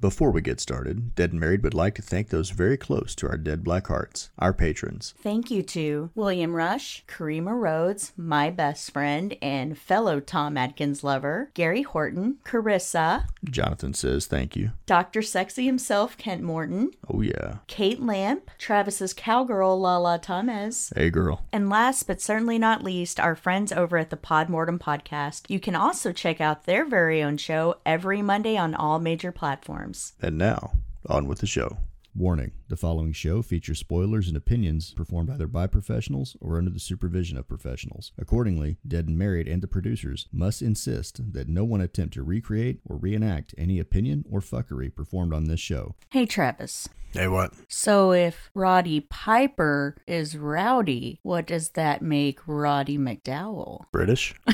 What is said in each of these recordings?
Before we get started, Dead and Married would like to thank those very close to our dead black hearts, our patrons. Thank you to William Rush, Karima Rhodes, my best friend and fellow Tom Atkins lover, Gary Horton, Carissa, Jonathan says thank you. Dr. Sexy himself, Kent Morton, Oh, yeah. Kate Lamp, Travis's cowgirl, Lala Thomas, Hey, girl. and last but certainly not least, our friends over at the Podmortem Podcast. You can also check out their very own show every Monday on all major platforms. And now, on with the show. Warning the following show features spoilers and opinions performed either by professionals or under the supervision of professionals. Accordingly, Dead and Married and the producers must insist that no one attempt to recreate or reenact any opinion or fuckery performed on this show. Hey, Travis. Hey, what? So if Roddy Piper is rowdy, what does that make Roddy McDowall? British?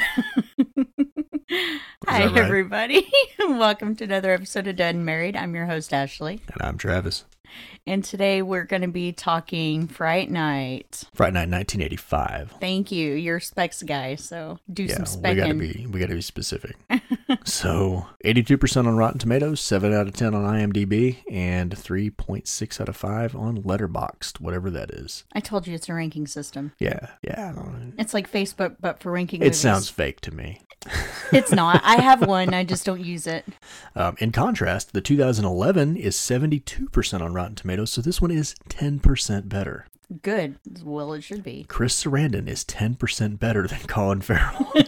Hi, right? everybody. Welcome to another episode of Dead and Married. I'm your host, Ashley. And I'm Travis. And today we're going to be talking Fright Night. Friday night, 1985. Thank you. You're a specs guy, so do Yeah, some we gotta be we gotta be specific. so, 82% on Rotten Tomatoes, 7 out of 10 on IMDb, and 3.6 out of 5 on Letterboxd, whatever that is. I told you it's a ranking system. Yeah, yeah. It's like Facebook, but for ranking It movies. sounds fake to me. It's not. I have one. I just don't use it. Um, in contrast, the 2011 is 72% on Rotten Tomatoes, so this one is 10% better. Good. Well, it should be. Chris Sarandon is 10% better than Colin Farrell.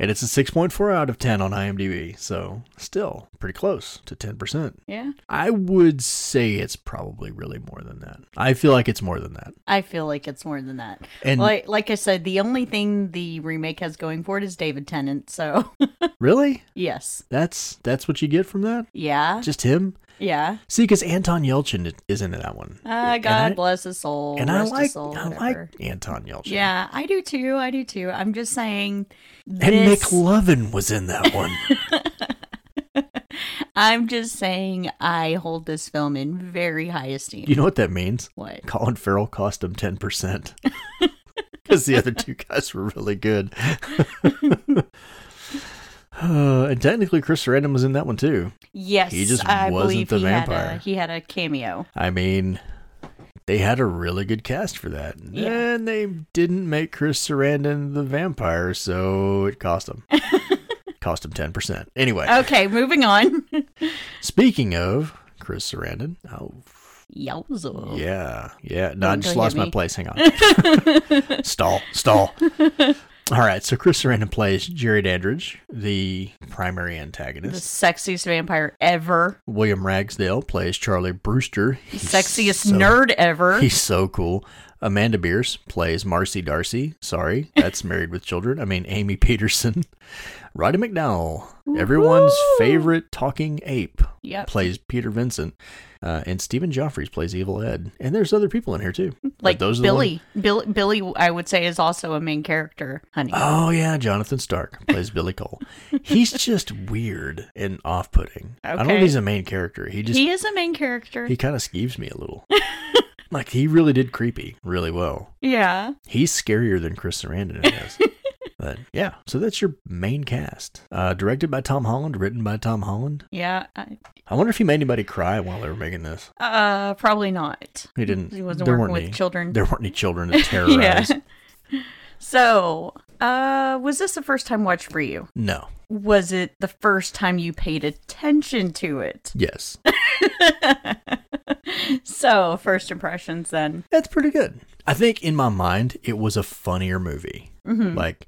and it's a 6.4 out of 10 on IMDb, so still pretty close to 10%. Yeah. I would say it's probably really more than that. I feel like it's more than that. I feel like it's more than that. And Like like I said, the only thing the remake has going for it is David Tennant. So really, yes, that's that's what you get from that? yeah, Just him? Yeah. See, because Anton Yelchin is in that one. Uh, and God I- bless his soul. And I like soul, I like. Anton Yelchin. Yeah, I do too. I do too. I'm just saying. And this- McLovin was in that one. I'm just saying. I hold this film in very high esteem. you know what that means? what? Colin Farrell cost him 10%. Because the other two guys were really good. Uh, and technically, Chris Sarandon was in that one too. Yes, He just I wasn't the he vampire. Had a, he had a cameo. I mean, they had a really good cast for that. Yeah. And they didn't make Chris Sarandon the vampire, so it cost them. cost him 10%. Anyway, Okay, moving on. speaking of Chris Sarandon, oh, Yowza. yeah, yeah. No, I Don't just lost my place. Hang on. stall, stall. All right, so Chris Sarandon plays Jerry Dandridge, the primary antagonist. The sexiest vampire ever. William Ragsdale plays Charlie Brewster. He's Sexiest so- nerd ever. He's so cool. Amanda Bearse plays Marcy Darcy. Sorry, that's Married with Children. I mean, Amy Peterson. Roddy McDowall, everyone's favorite talking ape, Yep. plays Peter Vincent. Uh, and Stephen Geoffreys plays Evil Ed. And there's other people in here too. Like those are the ones- Billy. Bill, Billy, I would say, is also a main character, honey. Oh yeah, Jonathan Stark plays Billy Cole. He's just weird and off-putting. I don't know if he's a main character. He just he is a main character. he kind of skeeves me a little. like he really did creepy really well. yeah. He's scarier than Chris Sarandon this. but yeah, so that's your main cast. Uh, directed by Tom Holland, written by Tom Holland. Yeah. I, I wonder if he made anybody cry while they were making this. uh, probably not. He didn't. He wasn't there working with any, children. There weren't any children to terrorize. yeah. So, uh, was this the first time watch for you? No. Was it the first time you paid attention to it? Yes. so, first impressions then. That's pretty good. I think in my mind it was a funnier movie. Mm-hmm. Like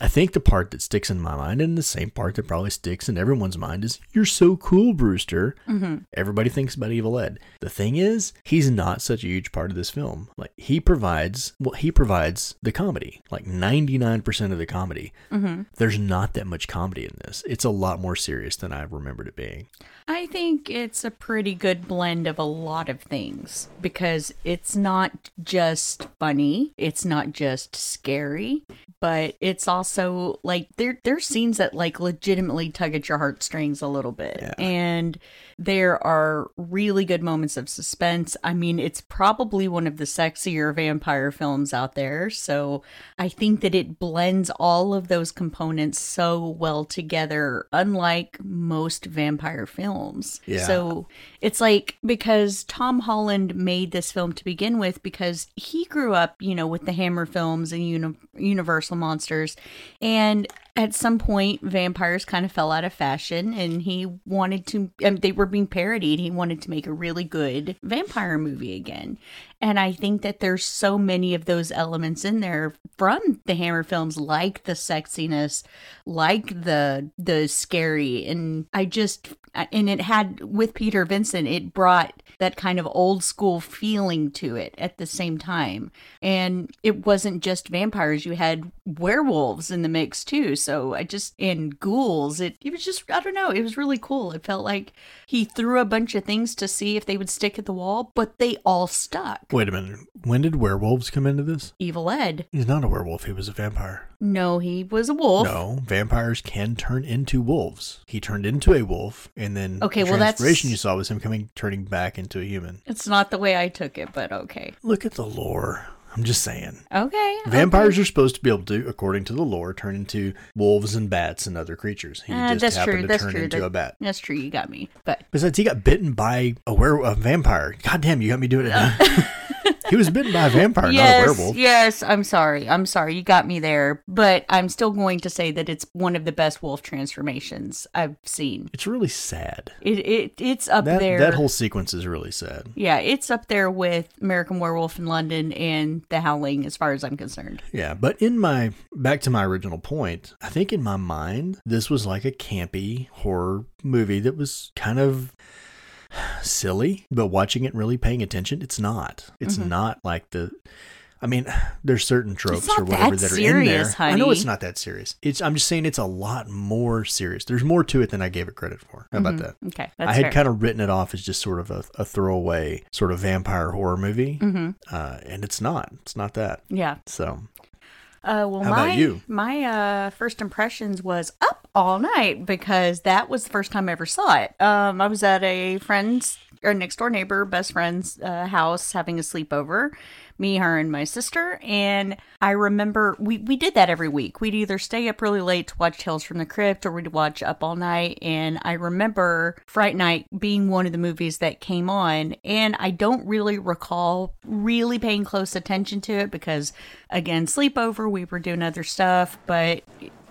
I think the part that sticks in my mind and the same part that probably sticks in everyone's mind is you're so cool, Brewster. Mm-hmm. Everybody thinks about Evil Ed. The thing is, he's not such a huge part of this film. Like he provides well, he provides the comedy. Like 99% of the comedy. Mm-hmm. There's not that much comedy in this. It's a lot more serious than I remembered it being. I think it's a pretty good blend of a lot of things because it's not just funny, it's not just scary, but it's also like there there's scenes that like legitimately tug at your heartstrings a little bit. Yeah. And there are really good moments of suspense. I mean, it's probably one of the sexier vampire films out there. So I think that it blends all of those components so well together, unlike most vampire films. Yeah. So it's like because Tom Holland made this film to begin with because he grew up, you know, with the Hammer films and uni- Universal monsters. And at some point, vampires kind of fell out of fashion, and he wanted to. Um, they were being parodied. He wanted to make a really good vampire movie again, and I think that there's so many of those elements in there from the Hammer films, like the sexiness, like the the scary, and I just and it had with Peter Vincent, it brought that kind of old school feeling to it at the same time, and it wasn't just vampires. You had werewolves in the mix too. So I just and ghouls. It it was just I don't know. It was really cool. It felt like he threw a bunch of things to see if they would stick at the wall, but they all stuck. Wait a minute. When did werewolves come into this? Evil Ed. He's not a werewolf. He was a vampire. No, he was a wolf. No, vampires can turn into wolves. He turned into a wolf, and then Okay, the well, that's- transformation you saw was him coming, turning back into a human. It's not the way I took it, but okay. Look at the lore. I'm just saying. Okay. Vampires are supposed to be able to, according to the lore, turn into wolves and bats and other creatures. He Uh, just that's happened true. to That's turn true. into That- a bat. That's true. You got me. But Besides, he got bitten by a were a vampire. God damn, you got me doing it. he was bitten by a vampire, yes, not a werewolf. yes. I'm sorry. I'm sorry. You got me there. But I'm still going to say that it's one of the best wolf transformations I've seen. It's really sad. It, it it's up That there. that whole sequence is really sad. yeah, it's up there with American Werewolf in London and The Howling, as far as I'm concerned. Yeah, but in my back to my original point, I think in my mind this was like a campy horror movie that was kind of silly, but watching it really paying attention, it's not. It's not like the I mean, there's certain tropes or whatever that that, are in there. serious, I know it's not that serious. It's I'm just saying it's a lot more serious. There's more to it than I gave it credit for. How about that? Okay, that's I had fair. kind of written it off as just sort of a, a throwaway sort of vampire horror movie, Mm-hmm. uh, and it's not. It's not that. yeah. So Uh, well, How my you? my uh, first impressions was up all night because that was the first time I ever saw it. Um, I was at a friend's or next door neighbor, best friend's uh, house having a sleepover. Me, her, and my sister. And I remember we, we did that every week. We'd either stay up really late to watch Tales from the Crypt or we'd watch Up All Night. And I remember Fright Night being one of the movies that came on. And I don't really recall really paying close attention to it because, again, sleepover, we were doing other stuff. But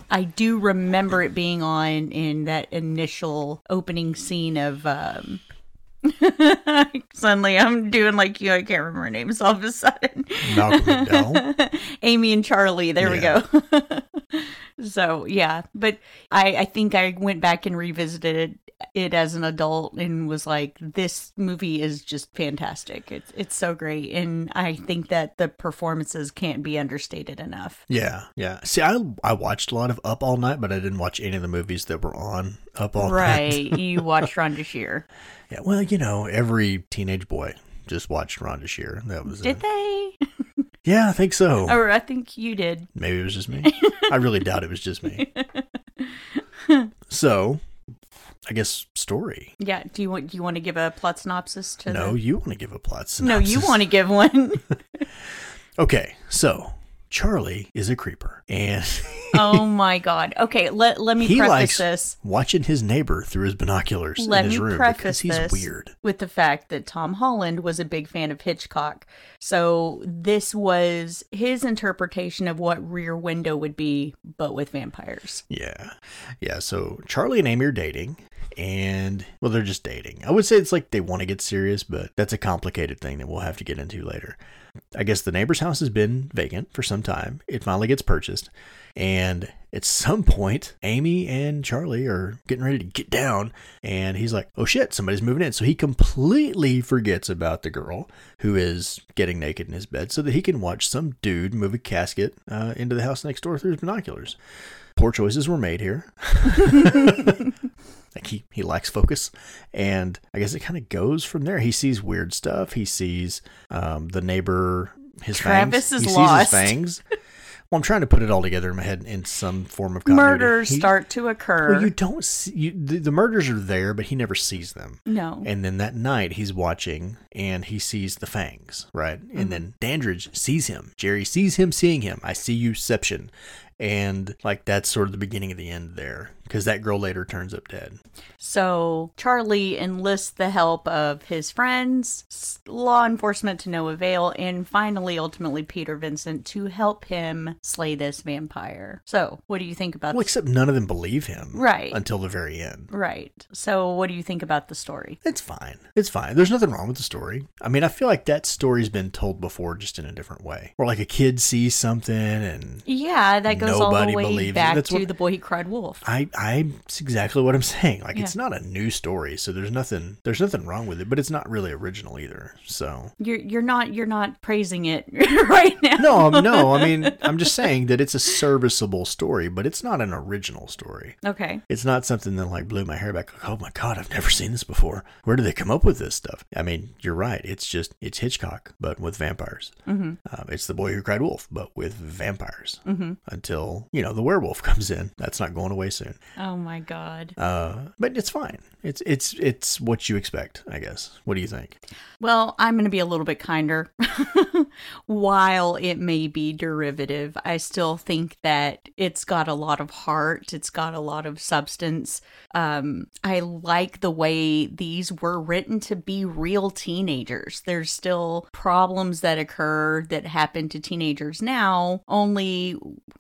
I do remember it being on in that initial opening scene of um suddenly I'm doing like you, I can't remember her names all of a sudden. Malcolm. Amy and Charlie, there Yeah. we go. so yeah. But I, I think I went back and revisited it as an adult and was like, this movie is just fantastic. It's it's so great. And I think that the performances can't be understated enough. Yeah, yeah. See, I I watched a lot of Up All Night, but I didn't watch any of the movies that were on Up All Night. Right. you watched Rhonda Shear. Yeah. Well, you know, every teenage boy just watched Rhonda Shear. That was Did it. they? Yeah, I think so. Or I think you did. Maybe it was just me. I really doubt it was just me. so, I guess story. Yeah. Do you want do you want to give a plot synopsis to No, the you want to give a plot synopsis. No, you want to give one. Okay, so Charlie is a creeper, and oh my god. Okay, let let me he preface likes this. watching his neighbor through his binoculars Let in his me room because he's weird. with the fact that Tom Holland was a big fan of Hitchcock. So this was his interpretation of what Rear Window would be, but with vampires. Yeah. Yeah. So Charlie and Amy are dating. And, well, they're just dating. I would say it's like they want to get serious, but that's a complicated thing that we'll have to get into later. I guess the neighbor's house has been vacant for some time. It finally gets purchased. And at some point, Amy and Charlie are getting ready to get down. And he's like, oh shit, somebody's moving in. So he completely forgets about the girl who is getting naked in his bed so that he can watch some dude move a casket uh, into the house next door through his binoculars poor choices were made here. like he, he lacks focus. And I guess it kind of goes from there. He sees weird stuff. He sees um, the neighbor, his Travis fangs. is he lost. sees his fangs. Well, I'm trying to put it all together in my head in some form of continuity. Murders He- start to occur. Well, you don't see you, the, the murders are there, but he never sees them. no. And then that night he's watching and he sees the fangs, right? And then Dandridge sees him. Jerry sees him seeing him. I see youception. And like that's sort of the beginning of the end there because that girl later turns up dead. So Charlie enlists the help of his friends, law enforcement to no avail, and finally, ultimately, Peter Vincent to help him slay this vampire. So, what do you think about Well, this? except none of them believe him. Right. Until the very end. Right. So, what do you think about the story? It's fine. It's fine. There's nothing wrong with the story. I mean, I feel like that story's been told before just in a different way. Or like a kid sees something and Yeah, that goes all Nobody the way back to what- the boy who cried wolf. I I it's exactly what I'm saying. Like it's not a new story, so there's nothing there's nothing wrong with it, but it's not really original either. So You're you're not you're not praising it right now. no, no. I mean, I'm just saying that it's a serviceable story, but it's not an original story. Okay. It's not something that like blew my hair back. Like, oh my god, I've never seen this before. Where did they come up with this stuff? I mean, you're right. It's just it's Hitchcock, but with vampires. Mm-hmm. Um, it's the boy who cried wolf, but with vampires. Mm-hmm. Until you know the werewolf comes in. That's not going away soon. Oh my god. Uh, but it's fine. It's it's it's what you expect, I guess. What do you think? Well, I'm going to be a little bit kinder. While it may be derivative, I still think that it's got a lot of heart. It's got a lot of substance. Um, I like the way these were written to be real teenagers. There's still problems that occur that happen to teenagers now, only,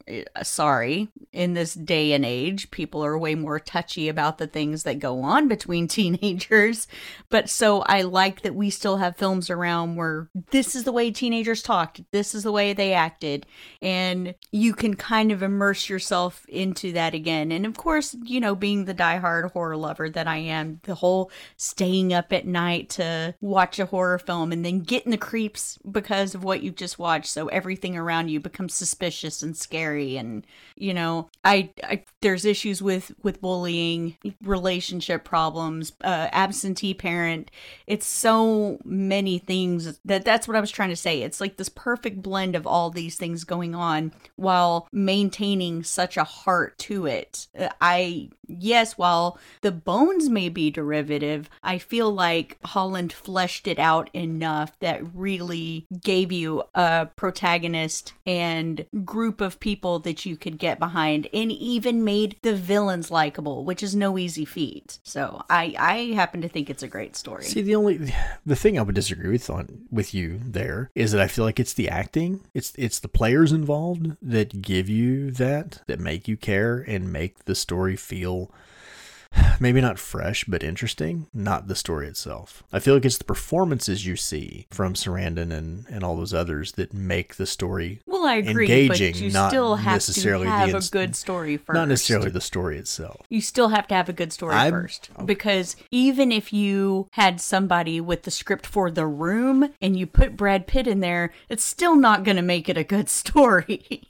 uh, sorry, in this day and age, people are way more touchy about the things that go on between teenagers. But so I like that we still have films around where this is the way teenagers talked, this is the way they acted, and you can kind of immerse yourself into that again. And of course, you know, being the diehard horror lover that I am, the whole staying up at night to watch a horror film and then getting the creeps because of what you've just watched, so everything around you becomes suspicious and scary. And you know I, I there's issues with with bullying relationship problems uh absentee parent. It's so many things that that's what i was trying to say. It's like this perfect blend of all these things going on while maintaining such a heart to it. Uh, i yes while the bones may be derivative i feel like holland fleshed it out enough that really gave you a protagonist and group of people that you could get behind and even made the villains likable which is no easy feat. So i i happen to think it's a great story. See, the only the thing I would disagree with on with you there is that I feel like it's the acting, it's it's the players involved that give you that, that make you care and make the story feel maybe not fresh but interesting, not the story itself. I feel like it's the performances you see from Sarandon and and all those others that make the story well i agree engaging, but you not still have necessarily to have a good story first not necessarily the story itself. you still have to have a good story I'm- first because even if you had somebody with the script for the room and you put brad pitt in there it's still not going to make it a good story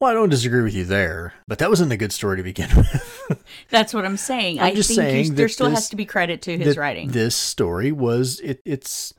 Well, I don't disagree with you there, but that wasn't a good story to begin with. that's what i'm saying I'm i just think you- there still this- has to be credit to his writing. This story was it, it's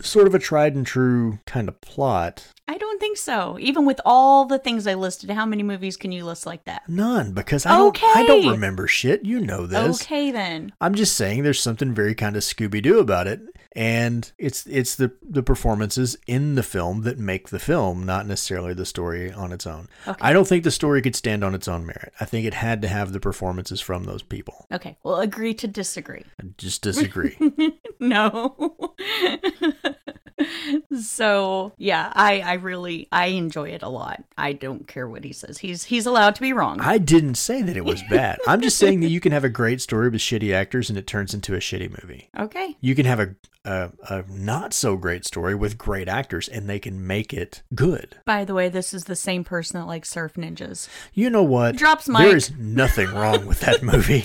sort of a tried and true kind of plot. i don't think so even with all the things i listed how many movies can you list like that None, because I don't okay. I don't remember shit. You know this. okay then I'm just saying there's something very kind of Scooby Doo about it. And it's it's the the performances in the film that make the film, not necessarily the story on its own. Okay. I don't think the story could stand on its own merit. I think it had to have the performances from those people. okay well agree to disagree I just disagree. no. so yeah, I I really I enjoy it a lot. I don't care what he says. He's he's allowed to be wrong. I didn't say that it was bad. I'm just saying that you can have a great story with shitty actors and it turns into a shitty movie. okay. You can have a a, a not so great story with great actors and they can make it good. By the way, this is the same person that likes surf ninjas. You know what? Drops mic. There is nothing wrong with that movie.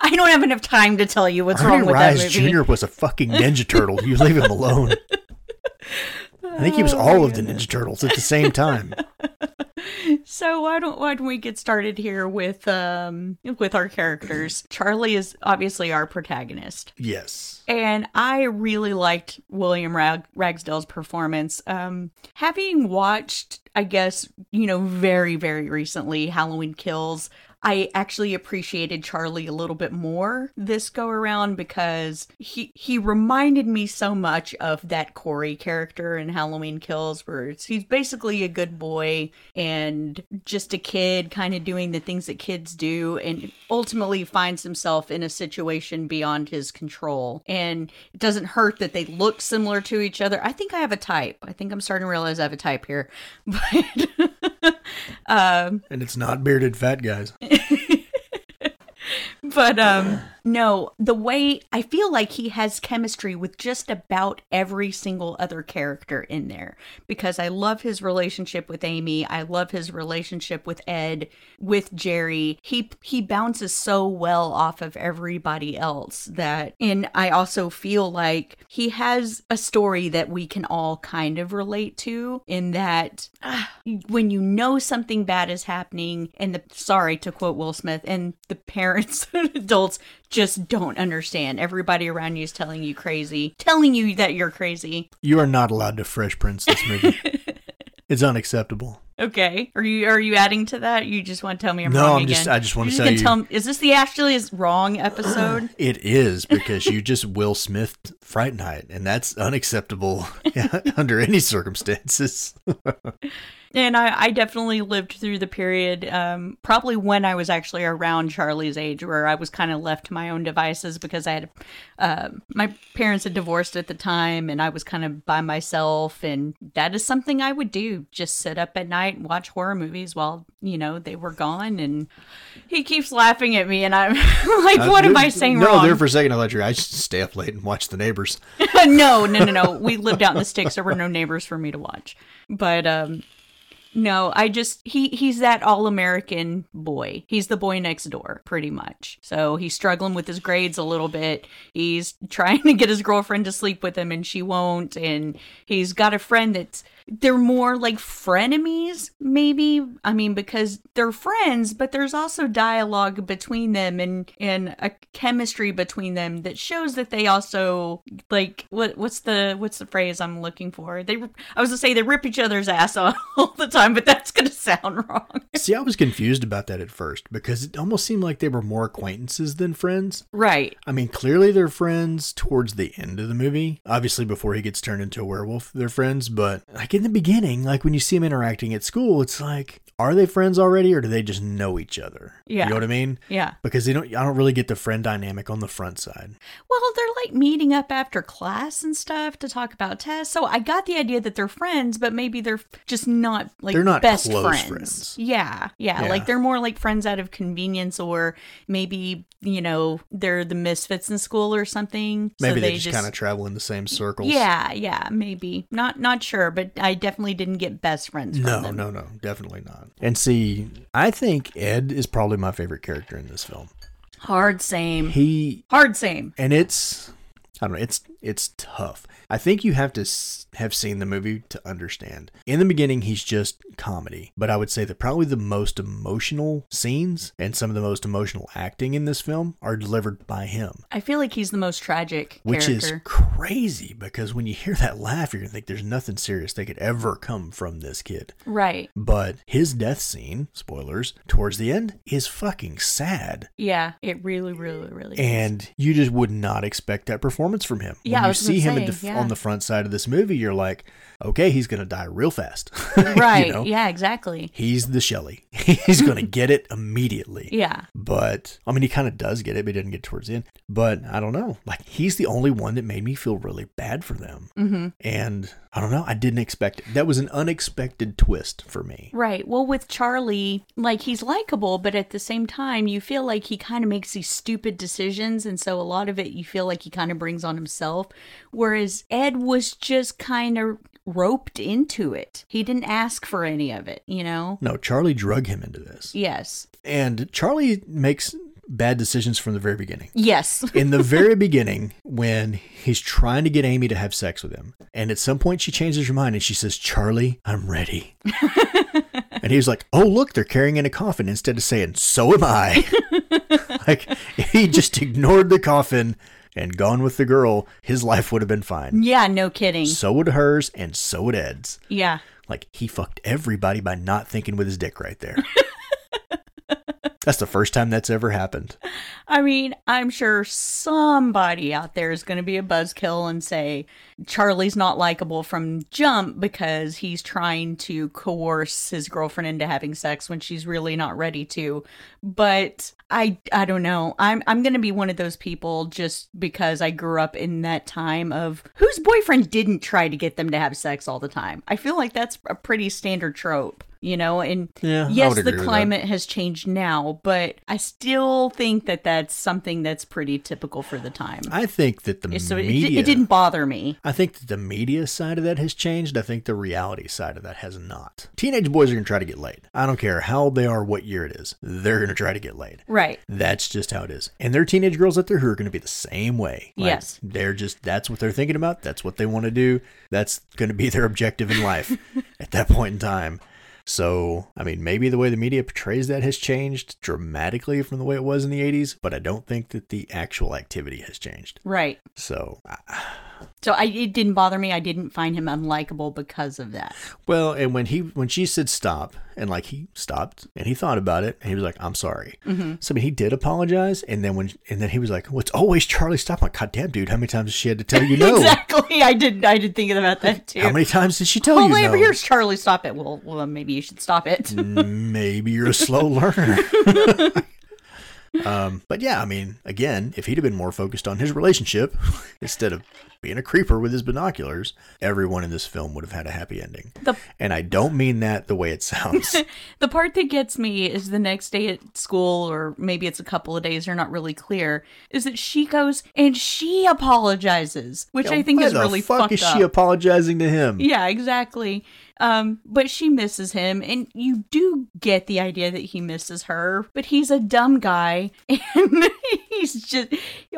I don't have enough time to tell you what's Ernie wrong with Reyes that movie. Jr. was a fucking Ninja Turtle. You leave him alone. I think he was all of the Ninja Turtles at the same time. so why don't why don't we get started here with um with our characters? Charlie is obviously our protagonist. Yes. And I really liked William Rag- Ragsdale's performance. Um, having watched, I guess, you know, very, very recently Halloween Kills, I actually appreciated Charlie a little bit more this go around because he he reminded me so much of that Corey character in Halloween Kills, where he's basically a good boy and just a kid, kind of doing the things that kids do, and ultimately finds himself in a situation beyond his control. And it doesn't hurt that they look similar to each other. I think I have a type. I think I'm starting to realize I have a type here, but. um, And it's not bearded fat guys. but um no the way i feel like he has chemistry with just about every single other character in there because i love his relationship with amy. I love his relationship with ed with jerry. He he bounces so well off of everybody else that and i also feel like he has a story that we can all kind of relate to in that ah, when you know something bad is happening and the sorry to quote will smith and the parents adults just don't understand. Everybody around you is telling you crazy, telling you that you're crazy. You are not allowed to Fresh Prince this movie. it's unacceptable. Okay, are you are you adding to that? You just want to tell me I'm No, wrong I'm again? just- I just wanna You're tell gonna you- tell is this the Ashley is wrong episode? It is because you just Will Smith Fright Night, and that's unacceptable under any circumstances. And I, I definitely lived through the period, um, probably when I was actually around Charlie's age, where I was kind of left to my own devices because I had, uh, my parents had divorced at the time and I was kind of by myself. And that is something I would do just sit up at night and watch horror movies while, you know, they were gone. And he keeps laughing at me, and I'm like, what am I saying no, wrong? there for a second I thought you. I just stay up late and watch the neighbors. no, no, no, no. We lived out in the sticks. There were no neighbors for me to watch. But um no, I just he he's that all-American boy. He's the boy next door, pretty much. So he's struggling with his grades a little bit. He's trying to get his girlfriend to sleep with him and she won't and he's got a friend that's they're more like frenemies maybe i mean because they're friends but there's also dialogue between them and and a chemistry between them that shows that they also like what what's the what's the phrase i'm looking for they i was gonna say they rip each other's ass off all the time but that's gonna sound wrong See, I was confused about that at first because it almost seemed like they were more acquaintances than friends. right I mean, clearly they're friends towards the end of the movie. Obviously, before he gets turned into a werewolf, they're friends. But like in the beginning, like when you see them interacting at school, it's like, are they friends already, or do they just know each other? Yeah. you know what I mean? yeah Because they don't. I don't really get the friend dynamic on the front side. Well, they're like meeting up after class and stuff to talk about tests. So I got the idea that they're friends, but maybe they're just not like They're not best close friends. friends. Yeah, yeah, Yeah. like they're more like friends out of convenience, or maybe you know they're the misfits in school or something. so Maybe they, just, kind of travel in the same circles. Yeah, yeah, maybe not not sure, but I definitely didn't get best friends. From No, them. no, no, definitely not. And see, I think Ed is probably my favorite character in this film. hard same, He hard same. and it's I don't know, it's it's tough. I think you have to s- have seen the movie to understand. In the beginning, he's just comedy, but I would say that probably the most emotional scenes and some of the most emotional acting in this film are delivered by him. I feel like he's the most tragic Which is crazy because when you hear that laugh, you're gonna think there's nothing serious that could ever come from this kid. right. But his death scene, spoilers, towards the end is fucking sad. Yeah, it really, really, really. is. And you just would not expect that performance from him. Yeah, when I you was see him in say, def- yeah. on the front side of this movie, you're like, okay, he's going to die real fast. right. you know? Yeah, exactly. He's the Shelley. he's going to get it immediately. Yeah. But, I mean, he kind of does get it, but he doesn't get towards the end. But I don't know. Like, he's the only one that made me feel really bad for them. hmm And I don't know. I didn't expect it. That was an unexpected twist for me. Right. Well, with Charlie, like he's likable, but at the same time, you feel like he kind of makes these stupid decisions. And so a lot of it you feel like he kind of brings on himself. Whereas Ed was just kind of roped into it. He didn't ask for any of it, you know? No, Charlie drug him into this. Yes. And Charlie makes bad decisions from the very beginning. Yes. in the very beginning when he's trying to get Amy to have sex with him. And at some point she changes her mind and she says, Charlie, I'm ready. and he's like, "Oh, look, they're carrying in a coffin." Instead of saying, "So am I," like he just ignored the coffin and gone with the girl. His life would have been fine. Yeah, no kidding. So would hers, and so would Ed's. Yeah. Like he fucked everybody by not thinking with his dick right there. That's the first time that's ever happened. I mean, I'm sure somebody out there is going to be a buzzkill and say Charlie's not likable from jump because he's trying to coerce his girlfriend into having sex when she's really not ready to. But I I don't know. I'm I'm going to be one of those people just because I grew up in that time of whose boyfriend didn't try to get them to have sex all the time. I feel like that's a pretty standard trope you know and Yeah, yes the agree with that. climate has changed now but i still think that that's something that's pretty typical for the time I think that the so it, media. it didn't bother me I think that the media side of that has changed. I think the reality side of that has not. Teenage boys are going to try to get laid. I don't care how old they are, what year it is. They're going to try to get laid. right That's just how it is. And there are teenage girls out there who are going to be the same way. Like, Yes. They're just, that's what they're thinking about. That's what they want to do. That's going to be their objective in life at that point in time. So, I mean, maybe the way the media portrays that has changed dramatically from the way it was in the 80s, but I don't think that the actual activity has changed. right So, I- so I, it didn't bother me i didn't find him unlikable because of that well, and when he when she said stop, and like he stopped and he thought about it, and he was like, "I'm sorry." Mm-hmm. So I mean, he did apologize, and then when and then he was like, "Well, it's always Charlie stop." I'm like, God damn, dude, how many times has she had to tell you no? exactly i did i did think about that too How many times did she tell oh you wait, no? here's charlie stop it well, well maybe you should stop it Maybe you're a slow learner. um, but yeah, I mean, again, if he'd have been more focused on his relationship instead of being a creeper with his binoculars, everyone in this film would have had a happy ending. The- and I don't mean that the way it sounds. The part that gets me is the next day at school, or maybe it's a couple of days, they're not really clear, is that she goes and she apologizes, which I think is the really fuck fucked is up. she apologizing to him? yeah, exactly. Um, but she misses him, and you do get the idea that he misses her, but he's a dumb guy, and he's just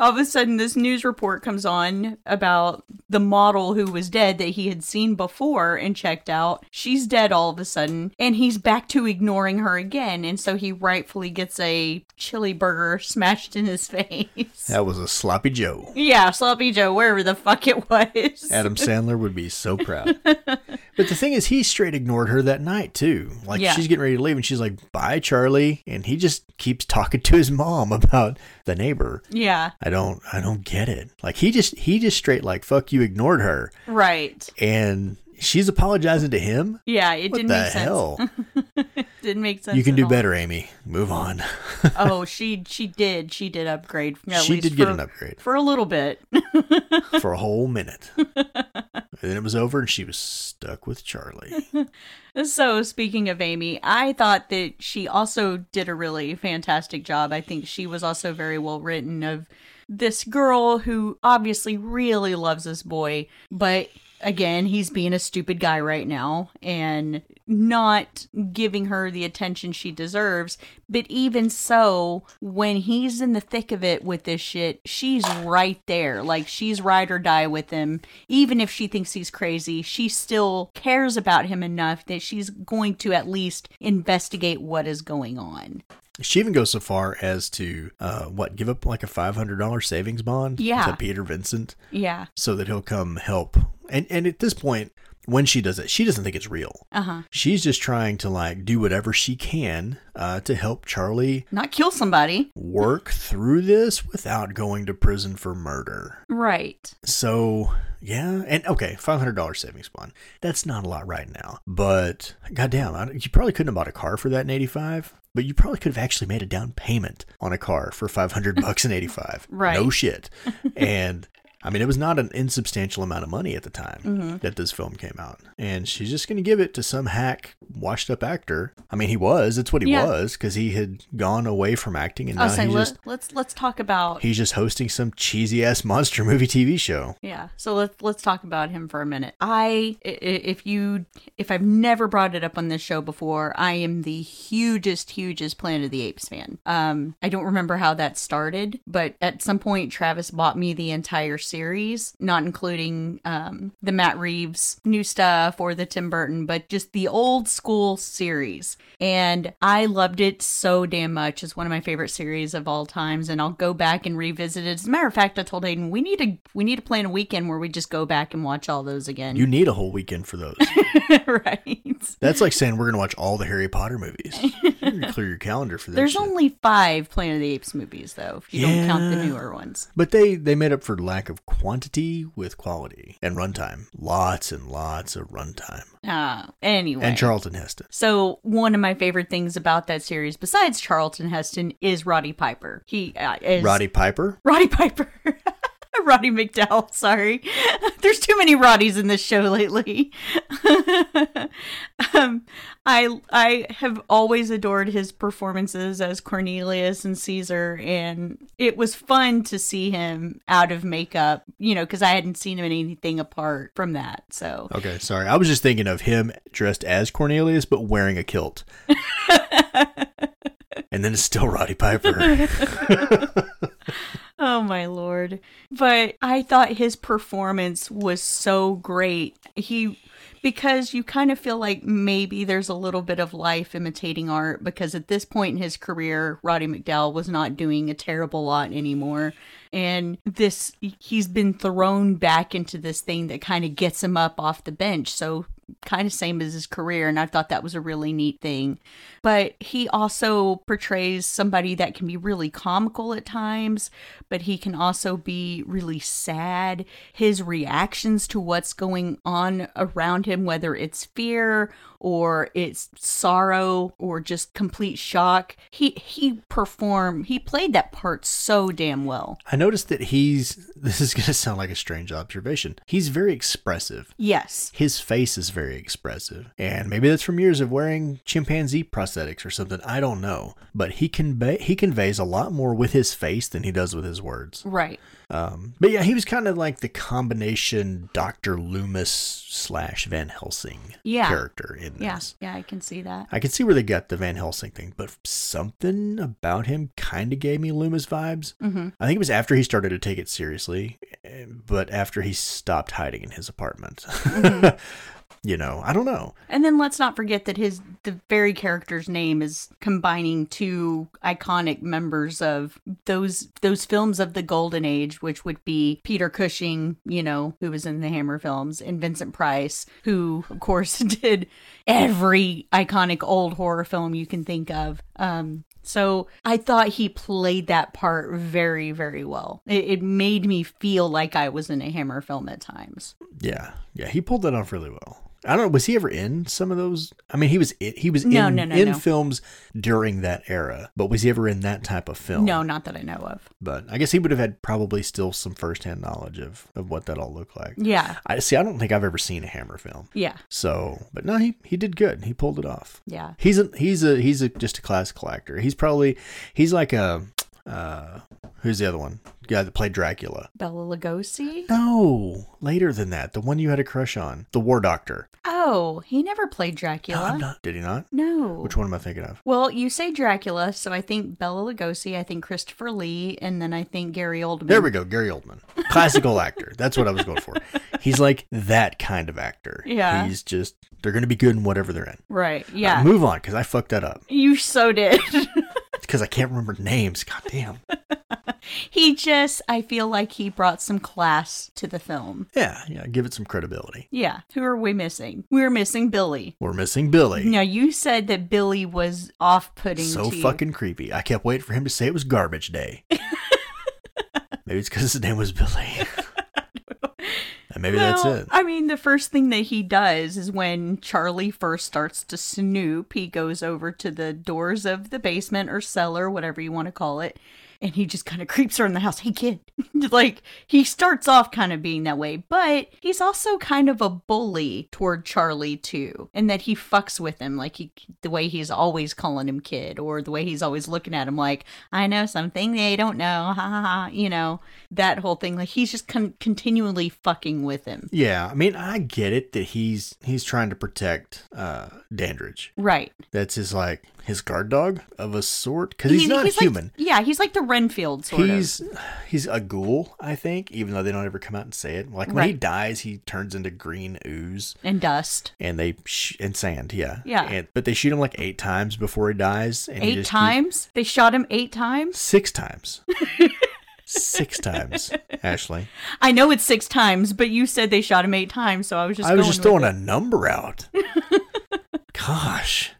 all of a sudden this news report comes on about the model who was dead that he had seen before and checked out. She's dead all of a sudden, and he's back to ignoring her again, and so he rightfully gets a chili burger smashed in his face. That was a sloppy Joe. Yeah, sloppy Joe, wherever the fuck it was. Adam Sandler would be so proud. But the thing is, he straight ignored her that night too. Like Yeah. she's getting ready to leave, and she's like, "Bye, Charlie," and he just keeps talking to his mom about the neighbor. Yeah, I don't, I don't get it. Like he just, he just straight like, "Fuck you," ignored her, right. and she's apologizing to him. Yeah, it What didn't the make sense. hell? Didn't make sense. You can do all. better, Amy. Move on. oh, she she did. She did upgrade. At she least did get for- an upgrade for a little bit. for a whole minute, and then it was over, and she was stuck with Charlie. So, speaking of Amy, I thought that she also did a really fantastic job. I think she was also very well written of this girl who obviously really loves this boy, but again, he's being a stupid guy right now and not giving her the attention she deserves. But even so, when he's in the thick of it with this shit, she's right there. Like she's ride or die with him. Even if she thinks he's crazy, she still cares about him enough that she's going to at least investigate what is going on. She even goes so far as to uh, what give up like a five hundred dollar savings bond Yeah. to Peter Vincent Yeah. so that he'll come help. And and at this point, when she does it, she doesn't think it's real. Uh huh. She's just trying to like do whatever she can uh, to help Charlie Not kill somebody. work through this without going to prison for murder. Right. So yeah, and okay, five hundred dollars savings bond. That's not a lot right now, but goddamn, I, you probably couldn't have bought a car for that in eighty five. But you probably could have actually made a down payment on a car for five hundred bucks in eighty five. Right. No shit. and I mean, it was not an insubstantial amount of money at the time that this film came out. And she's just going to give it to some hack, washed up actor. I mean, he was. That's what he Yeah. was because he had gone away from acting and now saying, he's let, just let's let's talk about he's just hosting some cheesy ass monster movie TV show. Yeah. So let's let's talk about him for a minute. I- if you if I've never brought it up on this show before, I am the hugest hugest Planet of the Apes fan. Um I don't remember how that started, but at some point Travis bought me the entire series, not including um, the Matt Reeves new stuff or the Tim Burton, but just the old school series. And I loved it so damn much. It's one of my favorite series of all times, and I'll go back and revisit it. As a matter of fact, I told Hayden we need to we need to plan a weekend where we just go back and watch all those again. You need a whole weekend for those. right. That's like saying we're going to watch all the Harry Potter movies. You clear your calendar for that. There's shit. only five Planet of the Apes movies, though, if you don't count the newer ones. But they they made up for lack of quantity with quality and runtime. Lots and lots of runtime. Uh, anyway. And Charlton Heston. So one of my favorite things about that series, besides Charlton Heston, is Roddy Piper. He uh, is Roddy Piper. Roddy Piper. Roddy McDowall, sorry. There's too many Roddies in this show lately. um, I I have always adored his performances as Cornelius and Caesar, and it was fun to see him out of makeup, you know, because I hadn't seen him in anything apart from that. So Okay, sorry. I was just thinking of him dressed as Cornelius but wearing a kilt. And then it's still Roddy Piper. Oh my lord. But I thought his performance was so great. He because you kind of feel like maybe there's a little bit of life imitating art because at this point in his career, Roddy McDowall was not doing a terrible lot anymore. And this he's been thrown back into this thing that kind of gets him up off the bench. So kind of same as his career and I thought that was a really neat thing. But he also portrays somebody that can be really comical at times, but he can also be really sad. His reactions to what's going on around him whether it's fear or it's sorrow or just complete shock. He he performed he played that part so damn well. I noticed that he's this is going to sound like a strange observation. He's very expressive. Yes. His face is very expressive. And maybe that's from years of wearing chimpanzee prosthetics or something. I don't know. But he convey he conveys a lot more with his face than he does with his words. Right. Um, but yeah, he was kind of like the combination Dr. Loomis slash Van Helsing Yeah. character in Yeah. this. Yeah, yeah, I can see that. I can see where they got the Van Helsing thing, but something about him kind of gave me Loomis vibes. Mhm. I think it was after he started to take it seriously, eh, but after he stopped hiding in his apartment. you know, I don't know. And then let's not forget that his the very character's name is combining two iconic members of those those films of the golden age, which would be Peter Cushing, you know, who was in the Hammer films, and Vincent Price, who of course did every iconic old horror film you can think of. Um so I thought he played that part very, very well. It, it made me feel like I was in a Hammer film at times. Yeah, yeah, he pulled that off really well. I don't know. Was he ever in some of those? I mean, he was he was No, in no, no, in films during that era, but was he ever in that type of film? No, not that I know of. But I guess he would have had probably still some firsthand knowledge of of what that all looked like. Yeah. I see. I don't think I've ever seen a Hammer film. Yeah. So, but no, he he did good. He pulled it off. Yeah. He's a he's a he's a just a classical actor. He's probably he's like a uh who's the other one? Guy that played Dracula. Bela Lugosi? No, later than that. The one you had a crush on, the War Doctor. Oh, he never played Dracula. No. I'm not. Did he not? No. Which one am I thinking of? Well, you say Dracula, so I think Bela Lugosi, I think Christopher Lee, and then I think Gary Oldman. There we go, Gary Oldman, classical actor. That's what I was going for. He's like that kind of actor. Yeah. He's just they're going to be good in whatever they're in. Right. Uh, Yeah. move on because I fucked that up you so did. because I can't remember names. God damn. he just, I feel like he brought some class to the film. Yeah, yeah. Give it some credibility. Yeah. Who are we missing? We're missing Billy. We're missing Billy. Now, you said that Billy was off putting so fucking creepy. I kept waiting for him to say it was garbage day. maybe it's because his name was Billy. and maybe that's Well, it. I mean, the first thing that he does is when Charlie first starts to snoop, he goes over to the doors of the basement or cellar, whatever you want to call it, and he just kind of creeps around the house. Hey, kid. like, he starts off kind of being that way, but he's also kind of a bully toward Charlie, too, and that he fucks with him, like he, the way he's always calling him kid, or the way he's always looking at him like, I know something they don't know, ha ha ha, you know, that whole thing. Like, he's just con- continually fucking with him. Yeah, I mean, I get it that he's he's trying to protect uh Dandridge. Right. That's his like his guard dog of a sort because he's, not like- human. yeah, he's like the Renfield sort he's of. he's a ghoul, I think, even though they don't ever come out and say it. Like when he dies, he turns into green ooze. And dust. and they sh- and sand, yeah, Yeah. And, but they shoot him like eight times before he dies. And he Eight just times? They shot him eight times? six times, six times. Ashley, I know it's six times, but you said they shot him eight times, so I was just I was just throwing it. a number out. Gosh,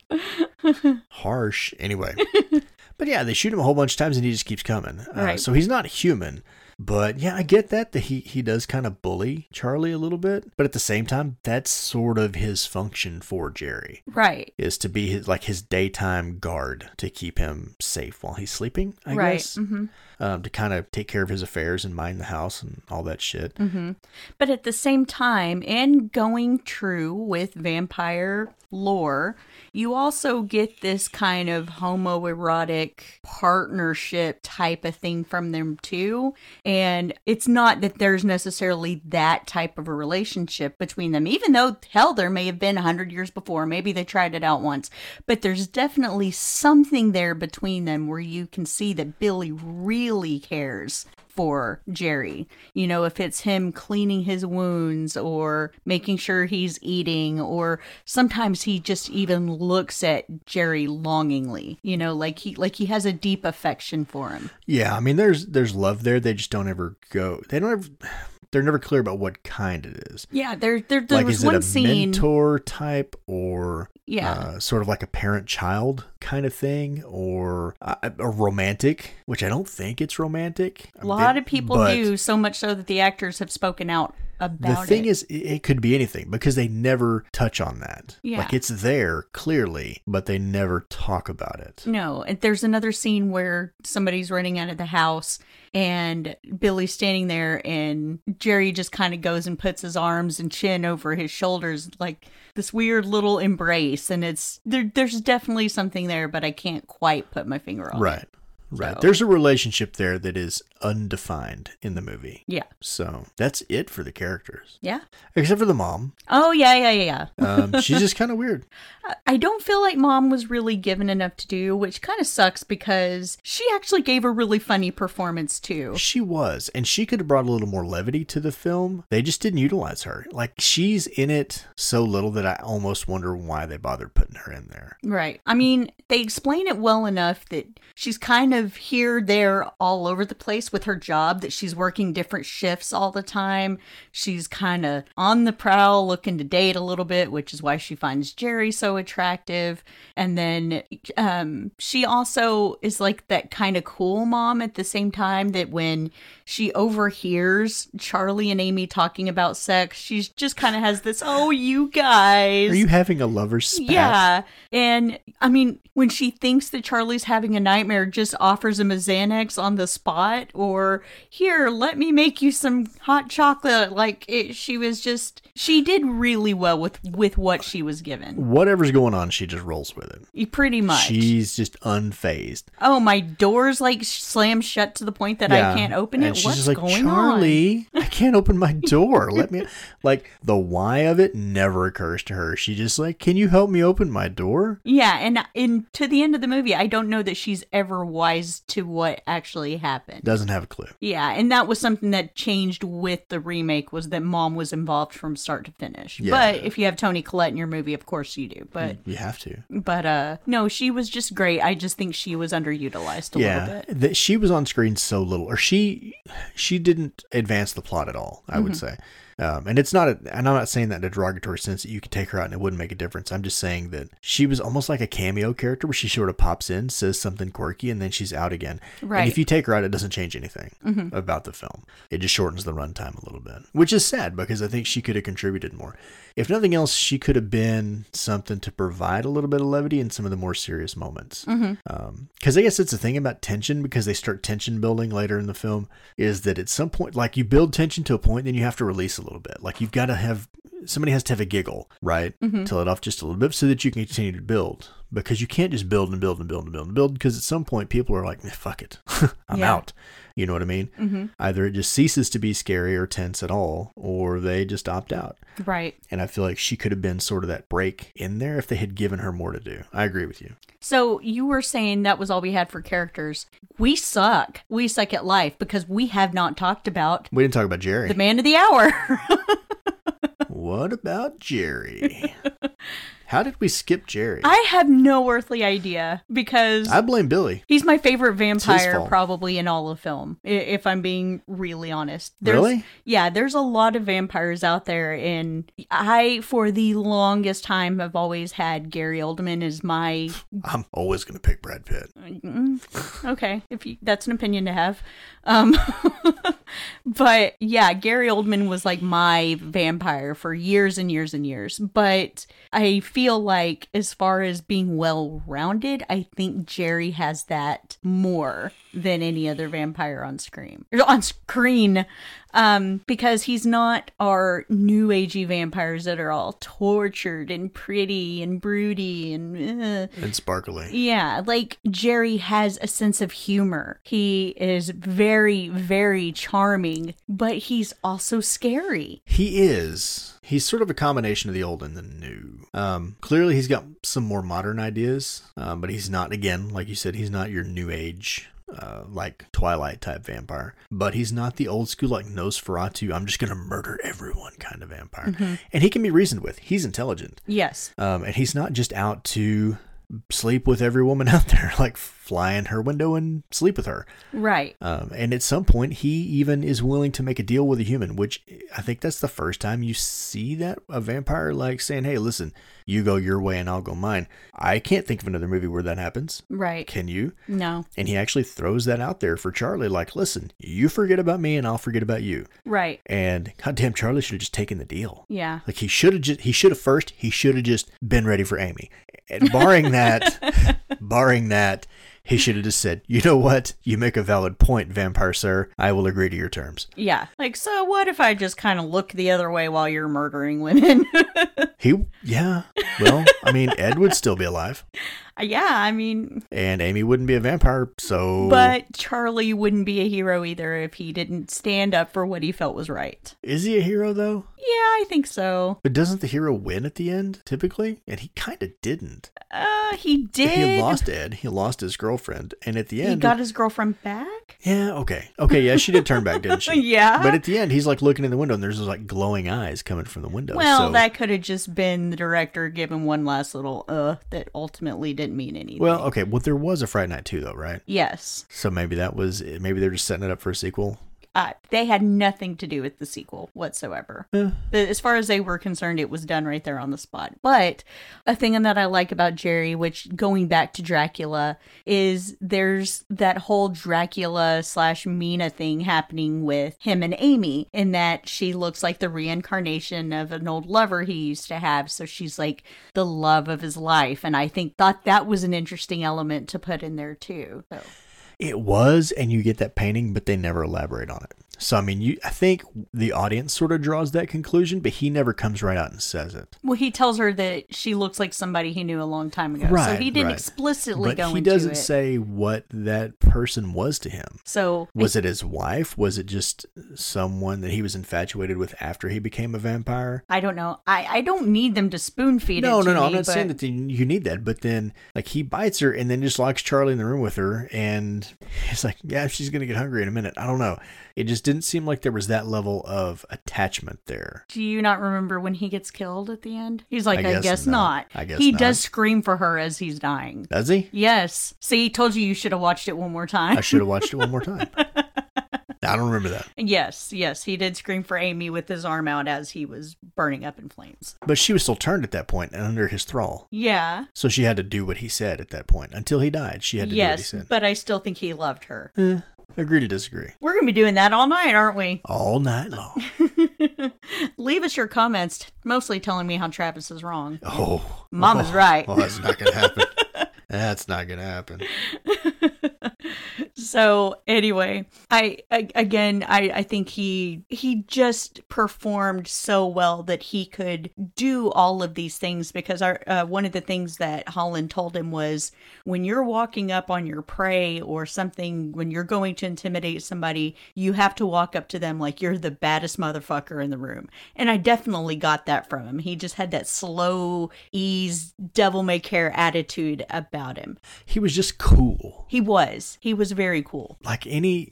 harsh. Anyway, but yeah, they shoot him a whole bunch of times, and he just keeps coming. Uh, Right. So he's not human. But yeah, I get that that he he does kind of bully Charlie a little bit, but at the same time, that's sort of his function for Jerry. Right. is to be his like his daytime guard to keep him safe while he's sleeping. I right. guess hmm um, to kind of take care of his affairs and mind the house and all that shit. Mm-hmm. But at the same time, and going true with vampire lore, you also get this kind of homoerotic partnership type of thing from them too. And it's not that there's necessarily that type of a relationship between them, even though hell, there may have been a hundred years before. Maybe they tried it out once, but there's definitely something there between them where you can see that Billy really cares for Jerry. You know, if it's him cleaning his wounds or making sure he's eating, or sometimes he just even looks at Jerry longingly. You know, like he like he has a deep affection for him. Yeah, I mean, there's there's love there. They just don't ever go. They don't ever. They're never clear about what kind it is. Yeah, there there, there like, was is one it a scene. mentor type or Yeah. uh, sort of like a parent-child kind of thing, or uh, a romantic? Which I don't think it's romantic. a lot of people do, so much so that the actors have spoken out about it. The thing it. is, it it could be anything because they never touch on that. Yeah. Like it's there clearly, but they never talk about it. No, and there's another scene where somebody's running out of the house and Billy's standing there and Jerry just kind of goes and puts his arms and chin over his shoulders like this weird little embrace and it's there there's definitely something there but I can't quite put my finger on it. Right. Right. So- There's a relationship there that is undefined in the movie. Yeah. So that's it for the characters, Yeah. except for the mom. Oh yeah, yeah, yeah, yeah. Um, she's just kind of weird. I- don't feel like mom was really given enough to do, which kind of sucks because she actually gave a really funny performance too. She was, and she could have brought a little more levity to the film. They just didn't utilize her. Like she's in it so little that I almost wonder why they bothered putting her in there. Right. I mean, they explain it well enough that she's kind of here, there, all over the place with her job, that she's working different shifts all the time. She's kind of on the prowl, looking to date a little bit, which is why she finds Jerry so attractive. And then um, she also is like that kind of cool mom at the same time that when she overhears Charlie and Amy talking about sex, she's just kind of has this, oh, you guys. Are you having a lover's spat? Yeah. And I mean, when she thinks that Charlie's having a nightmare, just offers him a Xanax on the spot, or here, let me make you some hot chocolate. Like it, she was just, she did really well with with what she was given. Whatever's going on, she just rolls with it. Pretty much. She's just unfazed. oh, my door's like slammed shut to the point that I can't open it. She's What's just like, going Charlie, I can't open my door. Let me like the why of it never occurs to her. She just like, can you help me open my door? Yeah, and in to the end of the movie, I don't know that she's ever wise to what actually happened. Doesn't have a clue. Yeah, and that was something that changed with the remake was that mom was involved from start to finish. Yeah. But if you have Toni Collette in your movie, of course you do. But You have to. but uh no, she was just great. I just think she was underutilized a little yeah, bit. that she was on screen so little, or she she didn't advance the plot at all. I Mm-hmm. would say, um, and it's not. A, and I'm not saying that in a derogatory sense that you could take her out and it wouldn't make a difference. I'm just saying that she was almost like a cameo character where she sort of pops in, says something quirky, and then she's out again. Right. Mm-hmm. And if you take her out, it doesn't change anything about the film. It just shortens the runtime a little bit, which is sad because I think she could have contributed more. If nothing else, she could have been something to provide a little bit of levity in some of the more serious moments. Because I guess it's the thing about tension because they start tension building later in the film is that at some point, like you build tension to a point, then you have to release a little bit. Like you've got to have somebody has to have a giggle, right? Mhm. To let off just a little bit so that you can continue to build. Because you can't just build and build and build and build and build. Because at some point, people are like, "Eh, "Fuck it, I'm Yeah. out." You know what I mean? hmm Either it just ceases to be scary or tense at all, or they just opt out. Right. And I feel like she could have been sort of that break in there if they had given her more to do. I agree with you. So you were saying that was all we had for characters. We suck. We suck at life because we have not talked about We didn't talk about Jerry. the man of the hour. what about Jerry? How did we skip Jerry? I have no earthly idea because I blame Billy. he's my favorite vampire probably in all of film, if I'm being really honest. There's, Really? Yeah, there's a lot of vampires out there, and I, for the longest time, have always had Gary Oldman as my I'm always going to pick Brad Pitt. Okay, if you, that's an opinion to have. Um, but yeah, Gary Oldman was like my vampire for years and years and years. But I feel like, as far as being well rounded, I think Jerry has that more than any other vampire on screen. On screen. Um, because he's not our new agey vampires that are all tortured and pretty and broody and uh, And Sparkly. yeah, like Jerry has a sense of humor. He is very, very charming, but he's also scary. He is. He's sort of a combination of the old and the new. Um, clearly, he's got some more modern ideas, um, but he's not, again, like you said, he's not your new age. Uh, like Twilight type vampire, but he's not the old school like Nosferatu. I'm just gonna murder everyone kind of vampire, and he can be reasoned with. He's intelligent, Yes. um, and he's not just out to sleep with every woman out there, like fly in her window and sleep with her. Right. Um, and at some point, he even is willing to make a deal with a human, which I think that's the first time you see that a vampire like saying, "Hey, listen, you go your way and I'll go mine." I can't think of another movie where that happens. Right. Can you? No. And he actually throws that out there for Charlie, like, "Listen, you forget about me and I'll forget about you." Right. And goddamn, Charlie should have just taken the deal. Yeah. Like he should have just he should have first he should have just been ready for Amy. And barring that, barring that, he should have just said, "You know what? You make a valid point, vampire sir. I will agree to your terms." Yeah. Like, so what if I just kind of look the other way while you're murdering women? He, yeah. Well, I mean, Ed would still be alive, yeah, I mean, and Amy wouldn't be a vampire. So, but Charlie wouldn't be a hero either if he didn't stand up for what he felt was right. is he a hero though? Yeah, I think so. But doesn't the hero win at the end typically? And he kind of didn't. Uh, he did. He lost Ed. He lost his girlfriend, and at the end. He got his girlfriend back? yeah, okay, okay, yeah, she did turn back, didn't she? yeah. But at the end, he's like looking in the window, and there's those like glowing eyes coming from the window. Well, so, that could have just been the director giving one last little uh that ultimately didn't mean anything. well, okay. Well, there was a Fright Night too, though, right? yes. So maybe that was maybe they're just setting it up for a sequel. Uh, they had nothing to do with the sequel whatsoever. As far as they were concerned, it was done right there on the spot. But a thing that I like about Jerry, which going back to Dracula, is there's that whole Dracula slash Mina thing happening with him and Amy, in that she looks like the reincarnation of an old lover he used to have. So she's like the love of his life. And I think thought that was an interesting element to put in there too. So. It was, and you get that painting, but they never elaborate on it. So I mean, you I think the audience sort of draws that conclusion, but he never comes right out and says it. Well, he tells her that she looks like somebody he knew a long time ago. Right, so he didn't right. explicitly But go he into doesn't it. say what that person was to him. so Was it his wife? Was it just someone that he was infatuated with after he became a vampire? I don't know. I, I don't need them to spoon feed No, no, no. I'm not but- saying that you need that, but then like he bites her and then just locks Charlie in the room with her, and he's like, "Yeah, she's gonna get hungry in a minute." I don't know. It just didn't seem like there was that level of attachment there. Do you not remember when he gets killed at the end? He's like, I I guess guess, not. not. I guess he not. does scream for her as he's dying. Does he? Yes. See, he told you you should have watched it one more time. I should have watched it one more time. I don't remember that. yes, yes, he did scream for Amy with his arm out as he was burning up in flames. But she was still turned at that point and under his thrall. Yeah. So she had to do what he said at that point. Until he died, she had to do what he Yes, said. but I still think he loved her. Eh, agree to disagree. We're gonna be doing that all night, aren't we? All night long. Leave us your comments, mostly telling me how Travis is wrong. Oh. Mama's oh, right. Oh, that's not going to happen. that's not going to happen. So anyway, I, I again, I I think he he just performed so well that he could do all of these things because our uh, one of the things that Holland told him was when you're walking up on your prey or something when you're going to intimidate somebody, you have to walk up to them like you're the baddest motherfucker in the room. And I definitely got that from him. He just had that slow ease devil may care attitude about him. He was just cool. He was. He was very cool. Like any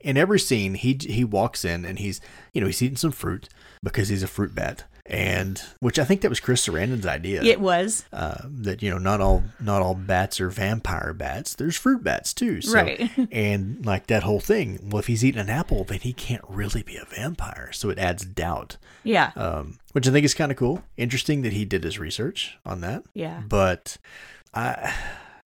in every scene, he he walks in and he's you know he's eating some fruit because he's a fruit bat, and which I think that was Chris Sarandon's idea. It was uh, that you know not all not all bats are vampire bats. There's fruit bats too. So, Right. and like that whole thing. Well, if he's eating an apple, then he can't really be a vampire. So it adds doubt. yeah. Um, which I think is kind of cool. Interesting that he did his research on that. yeah. But I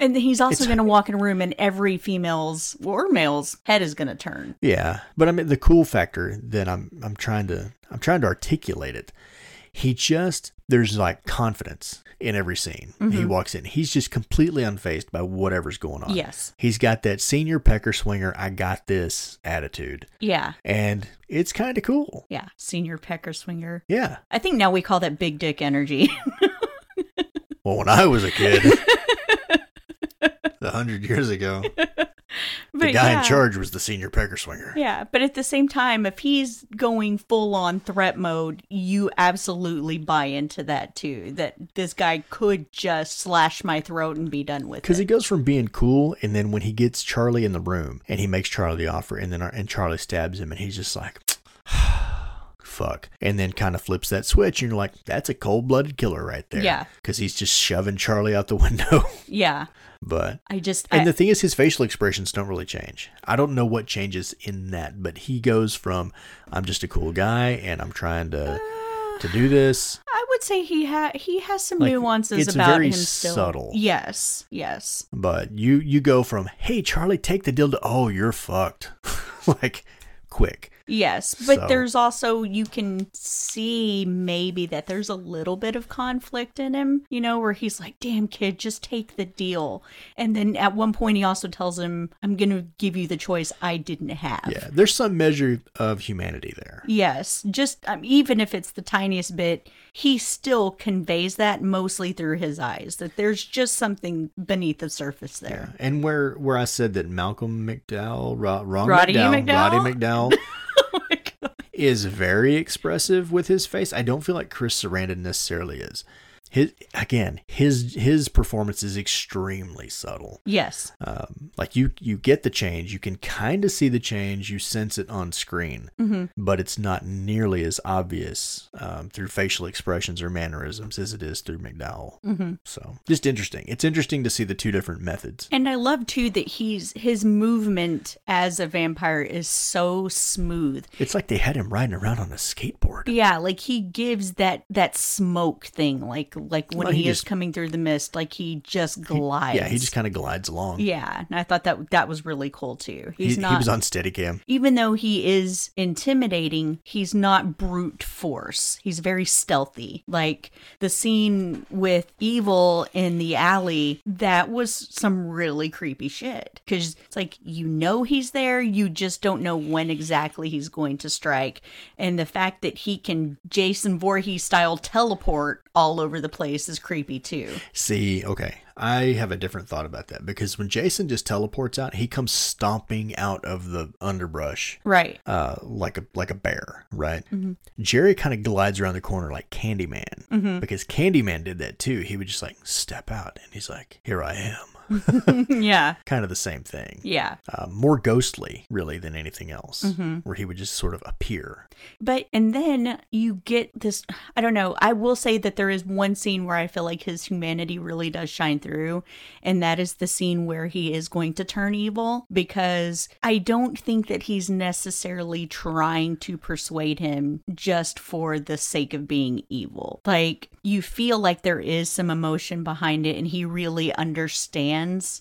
And he's also going to walk in a room and every female's or male's head is going to turn. Yeah, but I mean the cool factor that I'm I'm trying to I'm trying to articulate it. He just there's like confidence in every scene. He Mm-hmm. walks in. He's just completely unfazed by whatever's going on. Yes. He's got that senior pecker swinger, I got this attitude. Yeah. And it's kind of cool. Yeah. Senior pecker swinger. Yeah. I think now we call that big dick energy. Well, when I was a kid, hundred years ago, the guy yeah. in charge was the senior pecker swinger. Yeah, but at the same time, if he's going full on threat mode, you absolutely buy into that too. That this guy could just slash my throat and be done with it. Because he goes from being cool, and then when he gets Charlie in the room, and he makes Charlie the offer, and then and Charlie stabs him, and he's just like, "Fuck," and then kind of flips that switch, and you're like, "That's a cold-blooded killer right there." Yeah. because he's just shoving Charlie out the window. yeah, but I just and I, the thing is, his facial expressions don't really change. I don't know what changes in that, but he goes from "I'm just a cool guy, and I'm trying to to do this." I would say he ha- he has some Like, nuances it's about very him still. subtle. Yes, yes, But you you go from "Hey Charlie, take the dildo," "Oh, you're fucked," like quick. Yes. But So- there's also you can see maybe that there's a little bit of conflict in him. You know, where he's like, "Damn kid, just take the deal," and then at one point he also tells him, "I'm gonna give you the choice I didn't have." Yeah, there's some measure of humanity there. Yes, just um, even if it's the tiniest bit, he still conveys that mostly through his eyes. That there's just something beneath the surface there. And where where I said that Malcolm McDowell, Ro- wrong Roddy McDowall, McDowall? Roddy McDowall. is very expressive with his face. I don't feel like Chris Sarandon necessarily is. His again, his his performance is extremely subtle. Yes, Um, like you you get the change, you can kind of see the change, you sense it on screen, hmm but it's not nearly as obvious um, through facial expressions or mannerisms as it is through McDowall. hmm So just interesting. It's interesting to see the two different methods. and I love too that he's his movement as a vampire is so smooth. It's like they had him riding around on a skateboard. Yeah, like he gives that that smoke thing, like like when Well, he, he is coming through the mist, like he just glides. Yeah, he just kind of glides along. Yeah, and I thought that that was really cool too. He's he not He was on Steadicam. even though he is intimidating, he's not brute force. He's very stealthy. Like the scene with Evil in the alley, that was some really creepy shit. Because it's like, you know, he's there, you just don't know when exactly he's going to strike. And the fact that he can Jason Voorhees style teleport all over the place is creepy too. See, okay, I have a different thought about that because when Jason just teleports out, he comes stomping out of the underbrush. Right. Uh, like a like a bear, right? Mm-hmm. Jerry kind of glides around the corner like Candyman, Mm-hmm. because Candyman did that too. He would just like step out, and he's like, "Here I am." yeah. kind of the same thing. Yeah. Uh, more ghostly, really, than anything else, Mm-hmm. where he would just sort of appear. But and then you get this I don't know. I will say that there is one scene where I feel like his humanity really does shine through and that is the scene where he is going to turn evil because I don't think that he's necessarily trying to persuade him just for the sake of being evil. Like you feel like there is some emotion behind it and he really understands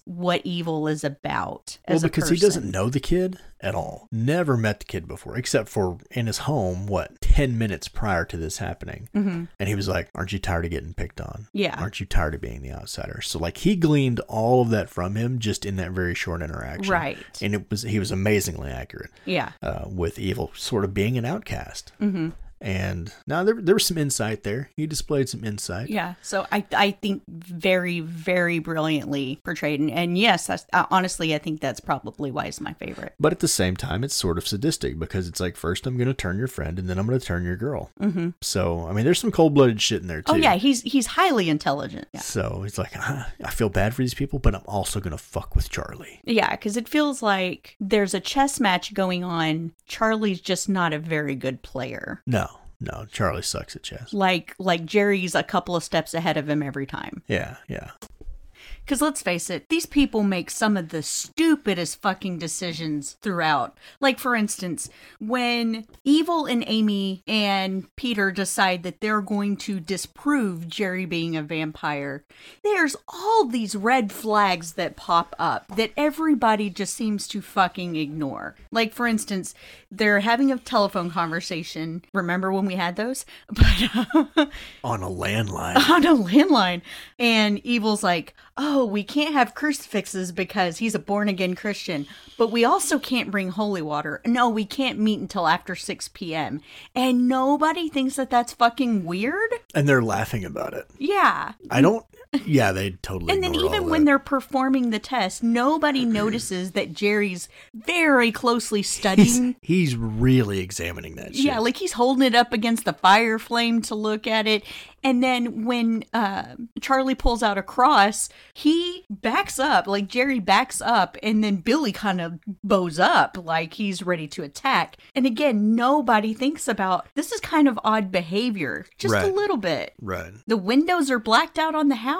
what evil is about Well, as a because he doesn't know the kid, at all. Never met the kid before, except for in his home, what, 10 minutes prior to this happening. Mm-hmm. And he was like, Aren't you tired of getting picked on? Yeah. Aren't you tired of being the outsider? So, like, he gleaned all of that from him just in that very short interaction. Right. And it was, he was amazingly accurate Yeah. uh, with Evil sort of being an outcast. Mm-hmm. And now there, there was some insight there. He displayed some insight. Yeah. So I I think very very brilliantly portrayed, and, and yes, that's, uh, honestly, I think that's probably why it's my favorite. But at the same time, it's sort of sadistic because it's like, first I'm going to turn your friend and then I'm going to turn your girl. Mm-hmm. So, I mean, there's some cold blooded shit in there too. Oh yeah, he's he's highly intelligent. Yeah. So he's like, "Ah, I feel bad for these people, but I'm also going to fuck with Charlie. Yeah, because it feels like there's a chess match going on. Charlie's just not a very good player. No, no, Charlie sucks at chess. Like like Jerry's a couple of steps ahead of him every time. Yeah, yeah. Because let's face it, these people make some of the stupidest fucking decisions throughout. Like, for instance, when Evil and Amy and Peter decide that they're going to disprove Jerry being a vampire, there's all these red flags that pop up that everybody just seems to fucking ignore. Like, for instance, they're having a telephone conversation. Remember when we had those? But. Uh, on a landline. on a landline. And Evil's like, oh, we can't have crucifixes because he's a born again Christian, but we also can't bring holy water. No, we can't meet until after 6 p.m. And nobody thinks that that's fucking weird. and they're laughing about it. Yeah. I don't. Yeah, they totally. And then even when that. they're performing the test, nobody notices that Jerry's very closely studying. He's really examining that shit. Yeah, like he's holding it up against the fire flame to look at it. And then when uh, Charlie pulls out a cross, he backs up, like Jerry backs up, and then Billy kind of bows up, like he's ready to attack. And again, nobody thinks about this is kind of odd behavior, just a little bit. Right. The windows are blacked out on the house.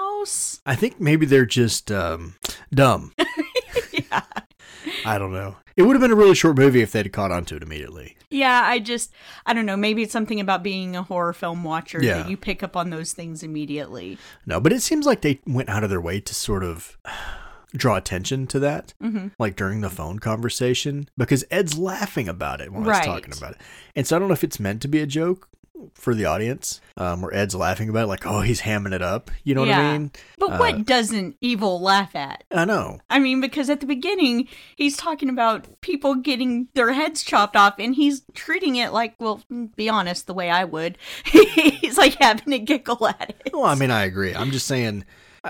I think maybe they're just um, dumb. I don't know. It would have been a really short movie if they'd caught on to it immediately. Yeah, I just, I don't know. Maybe it's something about being a horror film watcher Yeah. that you pick up on those things immediately. No, but it seems like they went out of their way to sort of draw attention to that, Mm-hmm. like during the phone conversation, because Ed's laughing about it when Right. I was talking about it. And so I don't know if it's meant to be a joke for the audience, um, where Ed's laughing about it, like, oh, he's hamming it up. You know what I mean? But Uh, what doesn't Evil laugh at? I know. I mean, because at the beginning, he's talking about people getting their heads chopped off, and he's treating it like, well, be honest, the way I would. he's like having a giggle at it. Well, I mean, I agree. I'm just saying,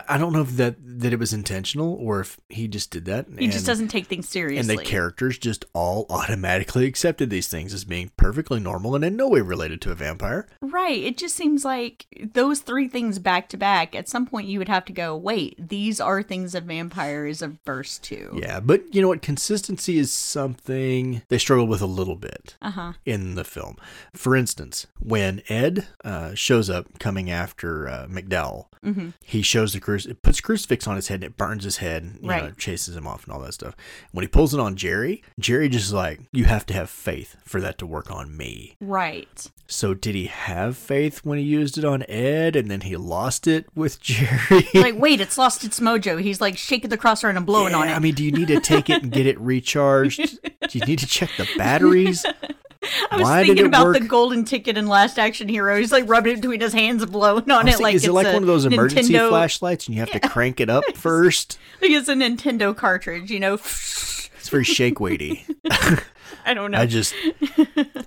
I don't know if that that it was intentional or if he just did that. he just doesn't take things seriously. And the characters just all automatically accepted these things as being perfectly normal and in no way related to a vampire. right. It just seems like those three things back to back, at some point, you would have to go, wait, these are things a vampire is averse to. Yeah, but you know what? Consistency is something they struggle with a little bit Uh huh. in the film. For instance, when Ed uh, shows up coming after uh, McDowall, Mm-hmm. he shows the crucifix, it puts crucifix on his head and it burns his head, you Right. it chases him off and all that stuff. When he pulls it on Jerry, Jerry just is like, you have to have faith for that to work on me. Right. So did he have faith when he used it on Ed and then he lost it with Jerry? like, wait, it's lost its mojo. He's like shaking the cross around and blowing on it. I mean, do you need to take it and get it recharged? do you need to check the batteries? I was Why thinking about work? the golden ticket in Last Action Hero. He's like rubbing it between his hands and blowing on it thinking, like is it's it like one of those emergency Nintendo, flashlights and you have to crank it up first? Like it's a Nintendo cartridge, you know. It's very shake weighty. I don't know. I just,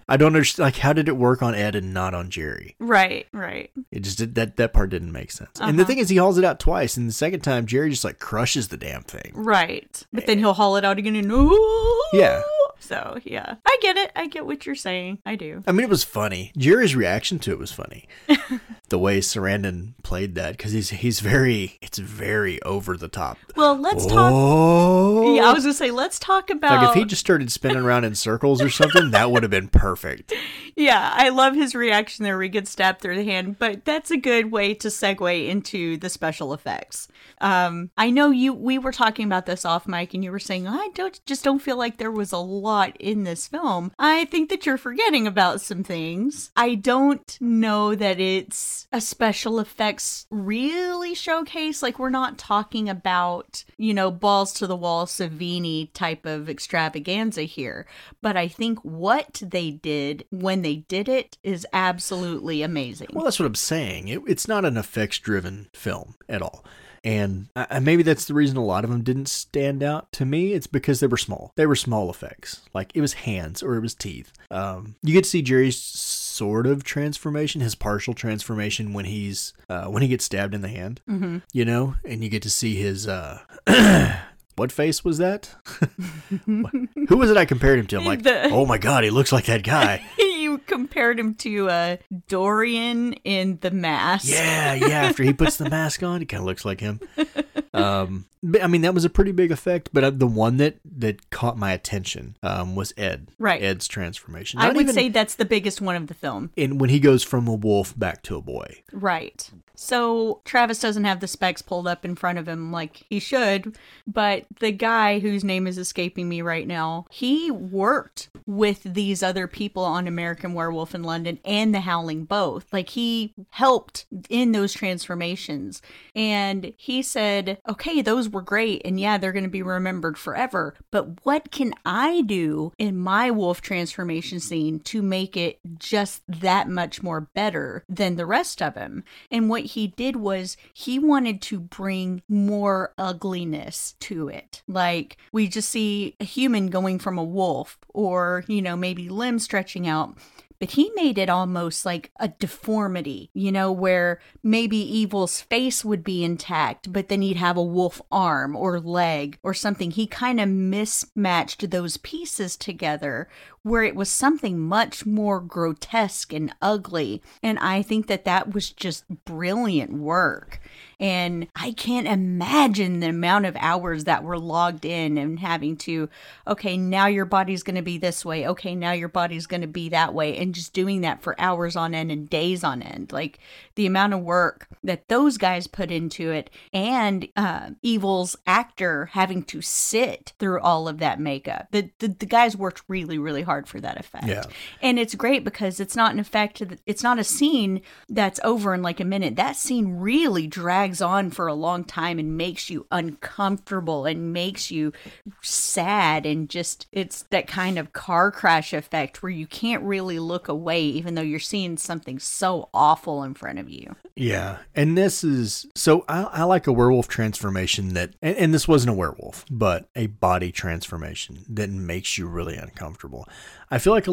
I don't understand. Like, how did it work on Ed and not on Jerry? right, right. It just did that. That part didn't make sense. And the Uh-huh. thing is, he hauls it out twice, and the second time, Jerry just like crushes the damn thing. Right. But then he'll haul it out again and oh Yeah. So yeah. I get it. I get what you're saying. I do. I mean, it was funny. Jerry's reaction to it was funny. the way Sarandon played that, because he's he's very, it's very over the top. Well, let's talk Oh, Yeah, I was gonna say let's talk about like if he just started spinning around in circles or something, that would have been perfect. yeah, I love his reaction there We he gets stabbed through the hand, but that's a good way to segue into the special effects. Um, I know you we were talking about this off mic and you were saying, I don't just don't feel like there was a lot in this film. I think that you're forgetting about some things. I don't know that it's a special effects really showcase. Like we're not talking about, you know, balls to the wall Savini type of extravaganza here. But I think what they did when they did it is absolutely amazing. Well, that's what I'm saying. It, it's not an effects driven film at all. And maybe that's the reason a lot of them didn't stand out to me. It's because they were small. They were small effects. Like it was hands or it was teeth. Um, you get to see Jerry's sort of transformation, his partial transformation when he's uh, when he gets stabbed in the hand. Mm-hmm. You know, and you get to see his. Uh, what face was that? Who was it I compared him to? I'm like, The- oh my god, he looks like that guy. you compared him to uh, Dorian in The Mask. Yeah, yeah. After he puts the mask on, he kind of looks like him. Um, I mean, that was a pretty big effect. But uh, the one that that caught my attention um, was Ed. Right. Ed's transformation. I would even say that's the biggest one of the film. And when he goes from a wolf back to a boy. Right. So Travis doesn't have the specs pulled up in front of him like he should, but the guy whose name is escaping me right now, he worked with these other people on American Werewolf in London and The Howling both. Like he helped in those transformations. And he said, okay, those were great. And yeah, they're going to be remembered forever. But what can I do in my wolf transformation scene to make it just that much more better than the rest of him? And what he did was he wanted to bring more ugliness to it. Like we just see a human going from a wolf or, you know, maybe limbs stretching out but he made it almost like a deformity, you know, where maybe Evil's face would be intact, but then he'd have a wolf arm or leg or something. He kind of mismatched those pieces together where it was something much more grotesque and ugly. And I think that that was just brilliant work. And I can't imagine the amount of hours that were logged in and having to, okay, now your body's going to be this way. Okay, now your body's going to be that way. And just doing that for hours on end and days on end. Like the amount of work that those guys put into it and uh, Evil's actor having to sit through all of that makeup. The, the, the guys worked really, really hard for that effect. Yeah. And it's great because it's not an effect, it's not a scene that's over in like a minute. That scene really drags on for a long time and makes you uncomfortable and makes you sad and just, it's that kind of car crash effect where you can't really look away even though you're seeing something so awful in front of you. Yeah, and this is so I, I like a werewolf transformation that, and, and this wasn't a werewolf, but a body transformation that makes you really uncomfortable. I feel like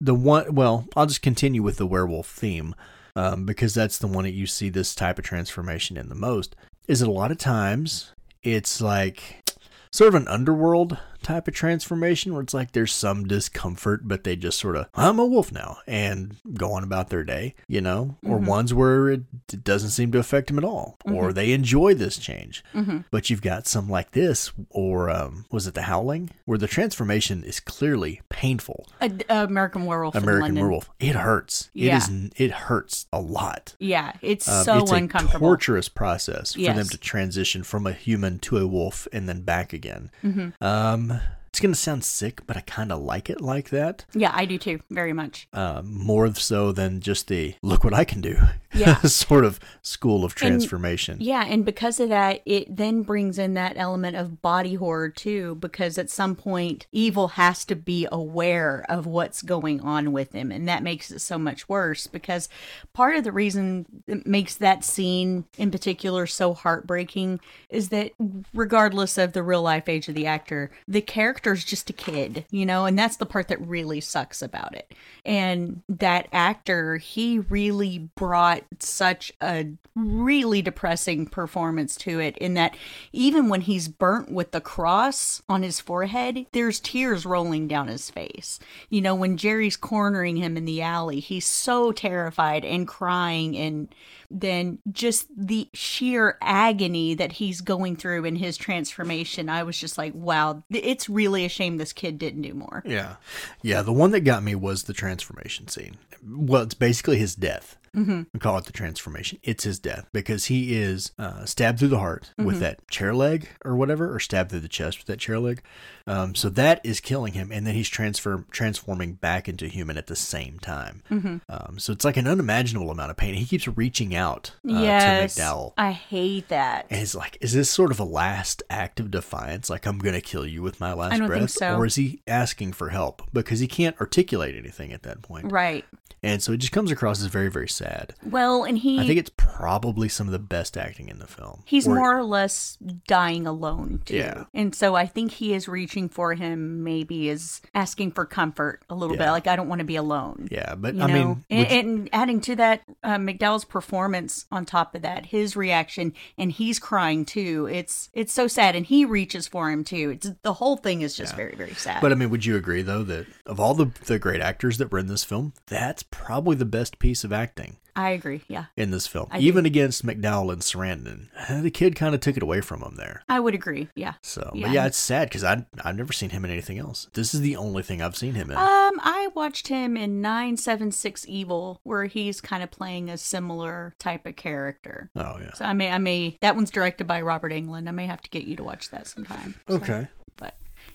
the one. Well, I'll just continue with the werewolf theme um, because that's the one that you see this type of transformation in the most. Is that a lot of times it's like sort of an underworld type of transformation where it's like there's some discomfort, but they just sort of, I'm a wolf now and go on about their day, you know, or ones where it, doesn't seem to affect them at all, or they enjoy this change. But you've got some like this, or um, was it The Howling, where the transformation is clearly painful. A, American Werewolf American. Werewolf, it hurts. Yeah. It is. It hurts a lot. Yeah, it's Um, so it's uncomfortable. a torturous process for them to transition from a human to a wolf and then back again. Mm-hmm. Um, it's gonna sound sick, but I kind of like it like that. yeah, I do too, very much. Um, more so than just the look what I can do, Yeah. sort of school of transformation. Yeah, and because of that, it then brings in that element of body horror too, because at some point, evil has to be aware of what's going on with him, and that makes it so much worse. Because part of the reason it makes that scene in particular so heartbreaking is that, regardless of the real life age of the actor, the character's just a kid, you know, and that's the part that really sucks about it. And that actor, he really brought such a really depressing performance to it in that even when he's burnt with the cross on his forehead, there's tears rolling down his face. You know, when Jerry's cornering him in the alley, he's so terrified and crying and then just the sheer agony that he's going through in his transformation. I was just like, wow, it's really a shame this kid didn't do more. Yeah. Yeah. The one that got me was the transformation scene. Well, it's basically his death. Mm-hmm. We call it the transformation. It's his death because he is uh, stabbed through the heart mm-hmm. with that chair leg or whatever, or stabbed through the chest with that chair leg. Um, so that is killing him, and then he's transfer transforming back into human at the same time. Mm-hmm. Um, so it's like an unimaginable amount of pain. He keeps reaching out uh, yes, to McDowall. I hate that. And he's like, is this sort of a last act of defiance? Like I'm gonna kill you with my last breath, so. or is he asking for help because he can't articulate anything at that point? Right. And so it just comes across as very, very sad. Well, and he. I think it's probably some of the best acting in the film. He's or, more or less dying alone, too. Yeah. And so I think he is reaching for him, maybe is asking for comfort a little yeah. bit. Like, I don't want to be alone. Yeah, but you I know? mean. And, and, adding to that, uh, McDowall's performance on top of that, his reaction, and he's crying too. It's it's so sad. And he reaches for him too. It's The whole thing is just yeah. very, very sad. But I mean, would you agree, though, that of all the, the great actors that were in this film, that's probably the best piece of acting. I agree. Yeah. In this film, I even agree. against McDowall and Sarandon, the kid kind of took it away from him there. I would agree. Yeah. So, yeah, yeah it's sad because I I've never seen him in anything else. This is the only thing I've seen him in. Um, I watched him in Nine Seven Six Evil, where he's kind of playing a similar type of character. Oh yeah. So I may I may that one's directed by Robert Englund. I may have to get you to watch that sometime. So. Okay.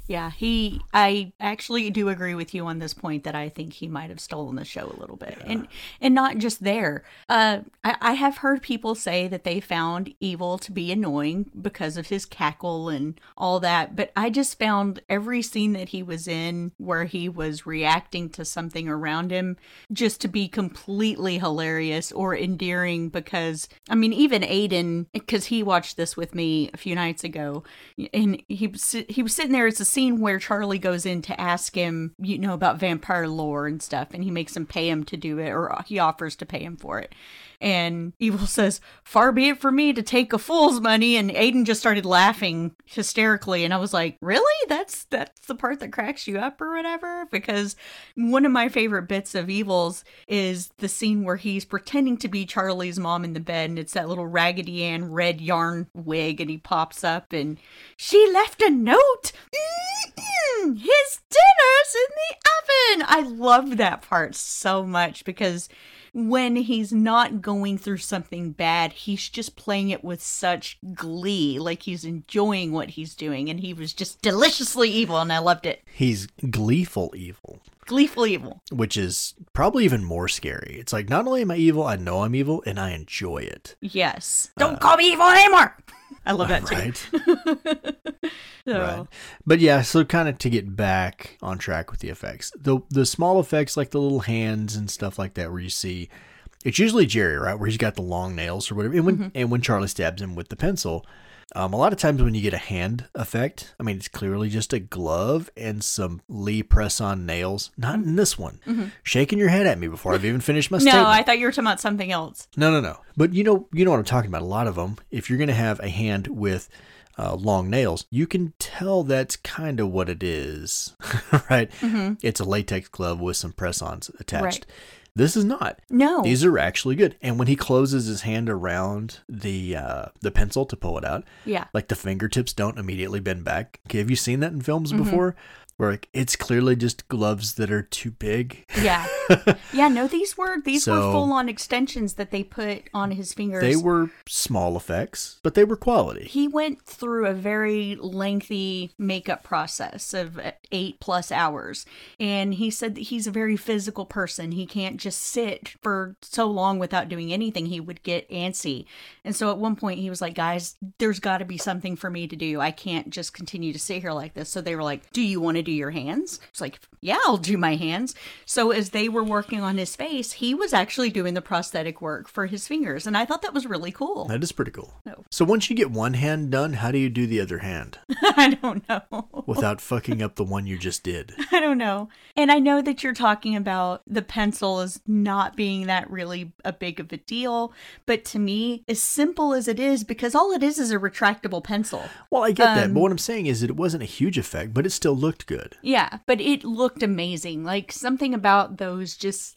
Yeah, he. I actually do agree with you on this point that I think he might have stolen the show a little bit, yeah. and and not just there. Uh, I, I have heard people say that they found Evil to be annoying because of his cackle and all that, but I just found every scene that he was in where he was reacting to something around him just to be completely hilarious or endearing. Because I mean, even Aiden, because he watched this with me a few nights ago, and he he was sitting there as a scene where Charlie goes in to ask him, you know, about vampire lore and stuff, and he makes him pay him to do it, or he offers to pay him for it. And Evil says, Far be it for me to take a fool's money. And Aiden just started laughing hysterically. And I was like, Really? That's that's the part that cracks you up or whatever? Because one of my favorite bits of Evil's is the scene where he's pretending to be Charlie's mom in the bed, and it's that little Raggedy Ann red yarn wig, and he pops up and she left a note. Mm-mm, his dinner's in the oven. I love that part so much because when he's not going through something bad, he's just playing it with such glee, like he's enjoying what he's doing, and he was just deliciously evil, and I loved it. He's gleeful evil. Gleeful evil. Which is probably even more scary. It's like, not only am I evil, I know I'm evil, and I enjoy it. Yes. Don't uh, call me evil anymore! I love that too. Right. so. Right. But yeah, so kind of to get back on track with the effects, the the small effects like the little hands and stuff like that, where you see, it's usually Jerry, right, where he's got the long nails or whatever, and when mm-hmm. and when Charlie stabs him with the pencil. Um, a lot of times when you get a hand effect, I mean, it's clearly just a glove and some Lee press on nails. Not in this one. Mm-hmm. Shaking your head at me before I've even finished my no, statement. No, I thought you were talking about something else. No, no, no. But you know, you know what I'm talking about. A lot of them, if you're going to have a hand with uh, long nails, you can tell that's kind of what it is, right? Mm-hmm. It's a latex glove with some press ons attached. Right. This is not. No. These are actually good. And when he closes his hand around the uh, the pencil to pull it out, yeah, like the fingertips don't immediately bend back. Okay, have you seen that in films mm-hmm. before? Where like, it's clearly just gloves that are too big. Yeah. yeah, no, these were these so, were full on extensions that they put on his fingers. They were small effects, but they were quality. He went through a very lengthy makeup process of 8 plus hours, and he said that he's a very physical person. He can't just sit for so long without doing anything. He would get antsy. And so at one point he was like, "Guys, there's got to be something for me to do. I can't just continue to sit here like this." So they were like, "Do you want to do your hands?" It's like, "Yeah, I'll do my hands." So as they were working on his face, he was actually doing the prosthetic work for his fingers, and I thought that was really cool. That is pretty cool. No. So once you get one hand done, how do you do the other hand I don't know. without fucking up the one you just did? I don't know. And I know that you're talking about the pencil as not being that really a big of a deal, but to me, as simple as it is, because all it is is a retractable pencil. Well, I get that, Um, but what I'm saying is that it wasn't a huge effect, but it still looked good. Yeah, but it looked amazing. Like something about those just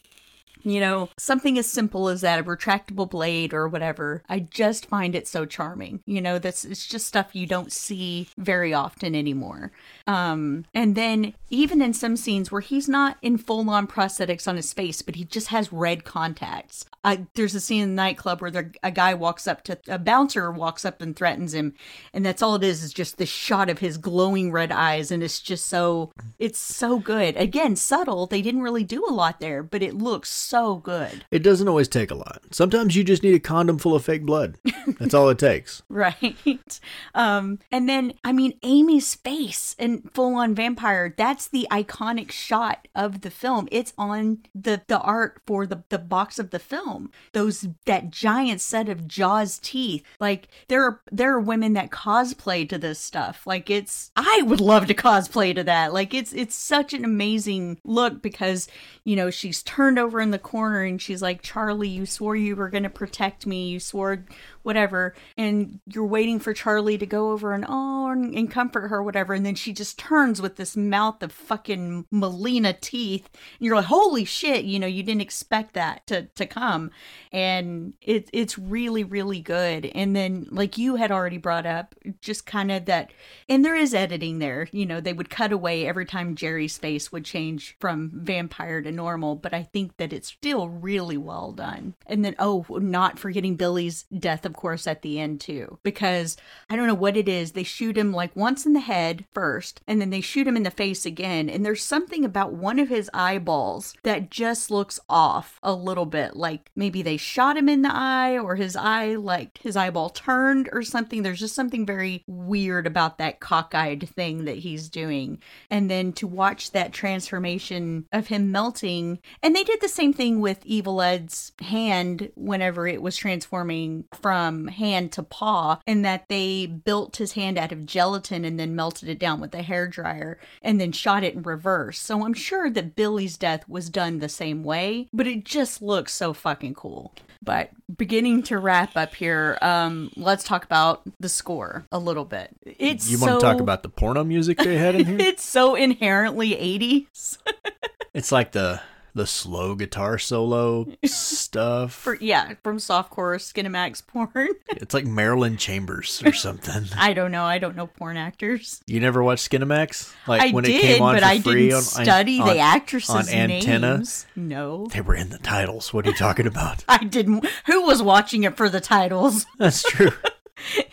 you know, something as simple as that, a retractable blade or whatever. I just find it so charming. You know, that's it's just stuff you don't see very often anymore. Um, and then even in some scenes where he's not in full on prosthetics on his face, but he just has red contacts. I, there's a scene in the nightclub where the, a guy walks up to a bouncer walks up and threatens him, and that's all it is is just the shot of his glowing red eyes, and it's just so it's so good. Again, subtle. They didn't really do a lot there, but it looks so good. It doesn't always take a lot. Sometimes you just need a condom full of fake blood. That's all it takes. Right. Um, and then, I mean, Amy's face and full on vampire, that's the iconic shot of the film. It's on the, the art for the, the box of the film. Those, that giant set of Jaws teeth. Like, there are, there are women that cosplay to this stuff. Like, it's, I would love to cosplay to that. Like, it's, it's such an amazing look because, you know, she's turned over in the corner and she's like, Charlie, you swore you were going to protect me. You swore whatever. And you're waiting for charlie to go over and oh and, and comfort her whatever. And then she just turns with this mouth of fucking melina teeth. And you're like holy shit you know you didn't expect that to, to come. And it, it's really really good. And then like you had already brought up just kind of that and there is editing there you know they would cut away every time jerry's face would change from vampire to normal. But i think that it's still really well done. And then oh not forgetting billy's death of course at the end too because i don't know what it is. They shoot him like once in the head first and then they shoot him in the face again. And there's something about one of his eyeballs that just looks off a little bit. Like maybe they shot him in the eye or his eye like his eyeball turned or something. There's just something very weird about that cockeyed thing that he's doing. And then to watch that transformation of him melting and they did the same thing with evil ed's hand whenever it was transforming from hand to paw and that they built his hand out of gelatin and then melted it down with a hair dryer and then shot it in reverse. So i'm sure that billy's death was done the same way but it just looks so fucking cool. But beginning to wrap up here um let's talk about the score a little bit. It's You want to talk about the porno music they had in here? it's so inherently 80s it's like the the slow guitar solo stuff. for yeah from softcore skinemax porn It's like Marilyn Chambers or something. i don't know i don't know porn actors You never watched Skinamax? Like I when did, it came on but I free didn't on, study on, the actresses' on antenna. names. No, They were in the titles. What are you talking about? I didn't. Who was watching it for the titles? That's true.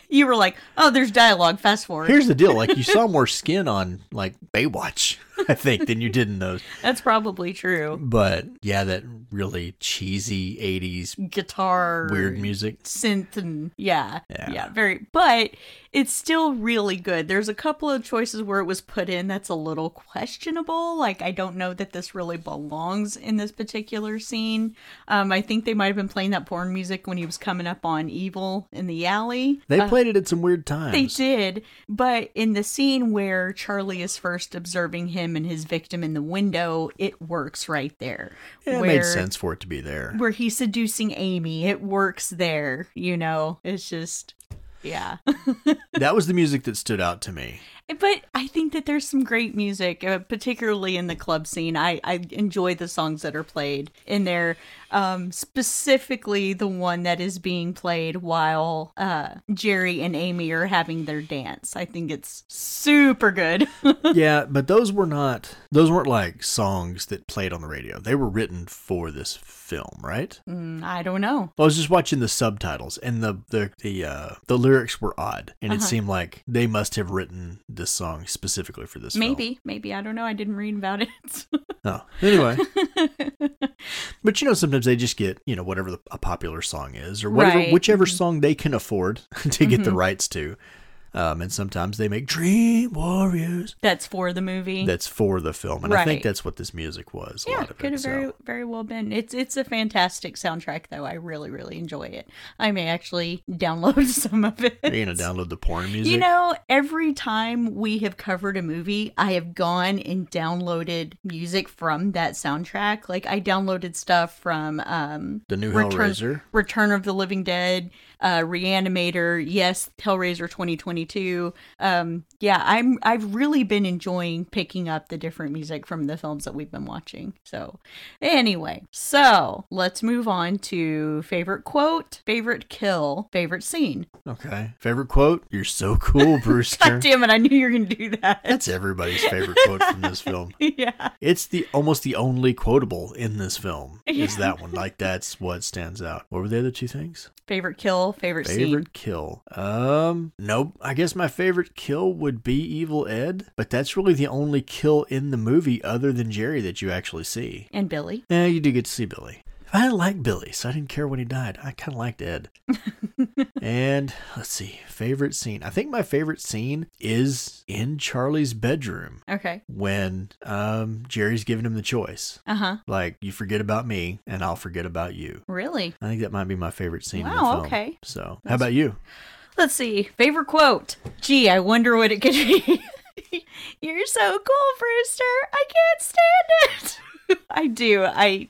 You were like, "Oh, there's dialogue. Fast forward." Here's the deal: like you saw more skin on like Baywatch, I think, than you did in those. That's probably true. But yeah, that really cheesy '80s Guitar, weird music. synth, and yeah, Yeah. yeah, very. But it's still really good. There's a couple of choices where it was put in that's a little questionable. Like I don't know that this really belongs in this particular scene. Um, I think they might have been playing that porn music when he was coming up on Evil in the alley. They Uh, played it at some weird times. They did, but in the scene where Charlie is first observing him and his victim in the window, it works right there. Yeah, it where, made sense for it to be there. Where he's seducing Amy, it works there. You know, it's just, yeah. That was the music that stood out to me. But I think that there's some great music, uh, particularly in the club scene. I I enjoy the songs that are played in there. Um, specifically the one that is being played while uh, Jerry and Amy are having their dance. I think it's super good. yeah, but those were not those weren't like songs that played on the radio. They were written for this film, right? Mm, I don't know. I was just watching the subtitles and the the the uh, the lyrics were odd, and it Uh-huh. seemed like they must have written this song specifically for this. film. Maybe, maybe I don't know. I didn't read about it. Oh, anyway. but you know, sometimes they just get you know whatever the, a popular song is, or whatever Right. whichever Mhm. song they can afford to get the Mhm. rights to. Um, and sometimes they make Dream Warriors. That's for the movie. That's for the film, and I think that's what this music was. A yeah, lot of could it, have so. very very well been. It's it's a fantastic soundtrack though. I really really enjoy it. I may actually download some of it. Are you gonna download the porn music? You know, every time we have covered a movie, I have gone and downloaded music from that soundtrack. Like I downloaded stuff from um the new Return, Hellraiser. Return of the Living Dead, uh Reanimator, yes, Hellraiser 2022. Um yeah, I'm I've really been enjoying picking up the different music from the films that we've been watching. So, anyway, so let's move on to favorite quote, favorite kill, favorite scene. Okay. Favorite quote? You're so cool, Brewster. God damn it, I knew you were going to do that. That's everybody's favorite quote from this film. yeah. It's the almost the only quotable in this film. Is Yeah. that one? Like that's what stands out. What were the other two things? Favorite kill, favorite, Favorite scene. kill. Um, nope. I guess my favorite kill would be Evil Ed, but that's really the only kill in the movie other than Jerry that you actually see. And Billy. Yeah, you do get to see Billy. I like Billy, so I didn't care when he died. I kind of liked Ed. and let's see, favorite scene. I think my favorite scene is in Charlie's bedroom Okay. when um, Jerry's giving him the choice. Uh huh. Like, you forget about me, and I'll forget about you. Really? I think that might be my favorite scene in the Wow, film. okay. So, how about you? Let's see. Favorite quote. Gee, I wonder what it could be. You're so cool, Brewster. I can't stand it. I do. I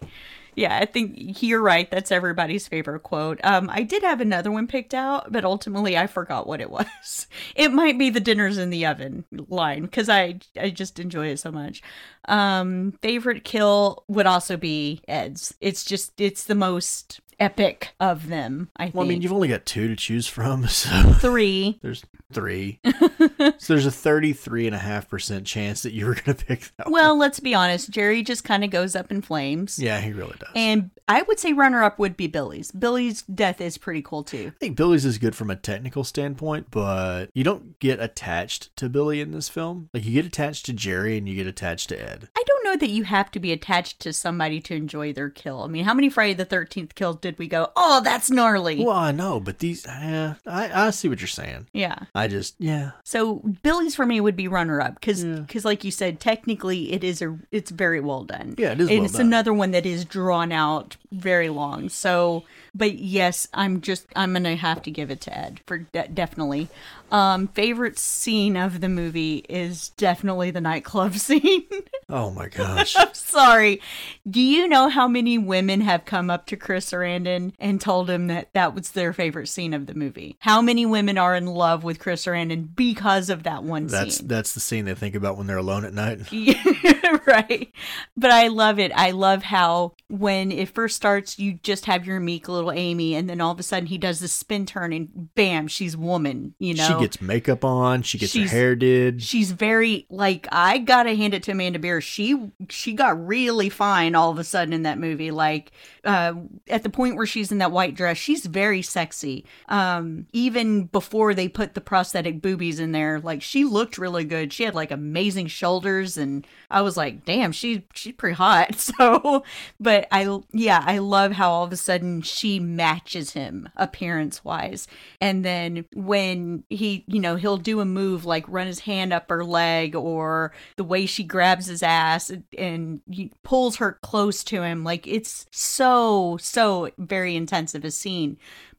yeah, I think you're right. That's everybody's favorite quote. Um, I did have another one picked out, but ultimately I forgot what it was. It might be the dinners in the oven line because I I just enjoy it so much. Um, favorite kill would also be Ed's. It's just it's the most epic of them. I think. Well, I mean, you've only got two to choose from, so three. there's three. so there's a 33.5% chance that you were going to pick that one. Well, let's be honest. Jerry just kind of goes up in flames. Yeah, he really does. And I would say runner up would be Billy's. Billy's death is pretty cool too. I think Billy's is good from a technical standpoint, but you don't get attached to Billy in this film. Like you get attached to Jerry and you get attached to Ed. I don't know that you have to be attached to somebody to enjoy their kill. I mean, how many Friday the 13th kills did we go, oh, that's gnarly? Well, I know, but these, eh, I, I see what you're saying. yeah. I just, yeah, So Billy's for me would be runner up because Yeah. like you said, technically it is a it's very well done. Yeah, it is And well it's done. another one that is drawn out very long. So, but yes, I'm just I'm gonna have to give it to Ed for de- definitely. Um, favorite scene of the movie is definitely the nightclub scene. Oh my gosh. I'm sorry. Do you know how many women have come up to Chris Sarandon and told him that that was their favorite scene of the movie? How many women are in love with Chris Sarandon because of that one That's scene? that's the scene they think about when they're alone at night. Yeah, right. But I love it. I love how when it first starts, you just have your meek little Amy, and then all of a sudden he does this spin turn, and bam, she's woman. You know, She gets makeup on, she gets her hair did. she's very like I gotta hand it to Amanda Bearse. She she got really fine all of a sudden in that movie. Like uh, at the point where she's in that white dress, she's very sexy. Um, even before they put the prosthetic boobies in there, like she looked really good. She had like amazing shoulders, and I was like, damn, she she's pretty hot. So, but I yeah, I love how all of a sudden she matches him appearance wise, and then when he you know he'll do a move like run his hand up her leg or the way she grabs his ass and, and he pulls her close to him. Like it's so so very intensive a scene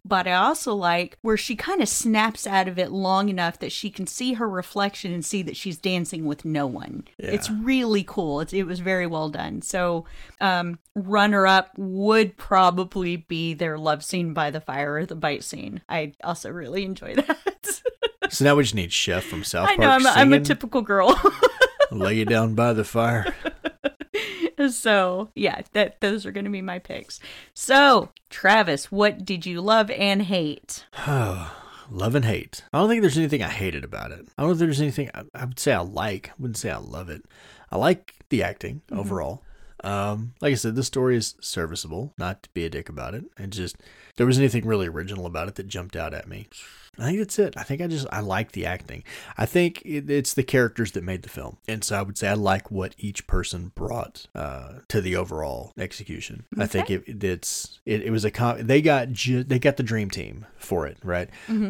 but I also like where she kind of snaps out of it long enough that she can see her reflection and see that she's dancing with no one. Yeah. It's really cool. It's, it was very well done. So, um, runner up would probably be their love scene by the fire or the bite scene. I also really enjoy that. So now we just need Chef from South Park. I know I'm a, I'm a typical girl. lay you down by the fire. so yeah, that those are going to be my picks. So Travis, what did you love and hate? love and hate. I don't think there's anything I hated about it. I don't think there's anything I, I would say I like. I wouldn't say I love it. I like the acting Mm-hmm. overall. Um, like I said, the story is serviceable. Not to be a dick about it. It just there was anything really original about it that jumped out at me. I think that's it. I think I just I like the acting. I think it, it's the characters that made the film, and so I would say I like what each person brought uh, to the overall execution. I think it, it's it, it was a com- they got ju- they got the dream team for it, right?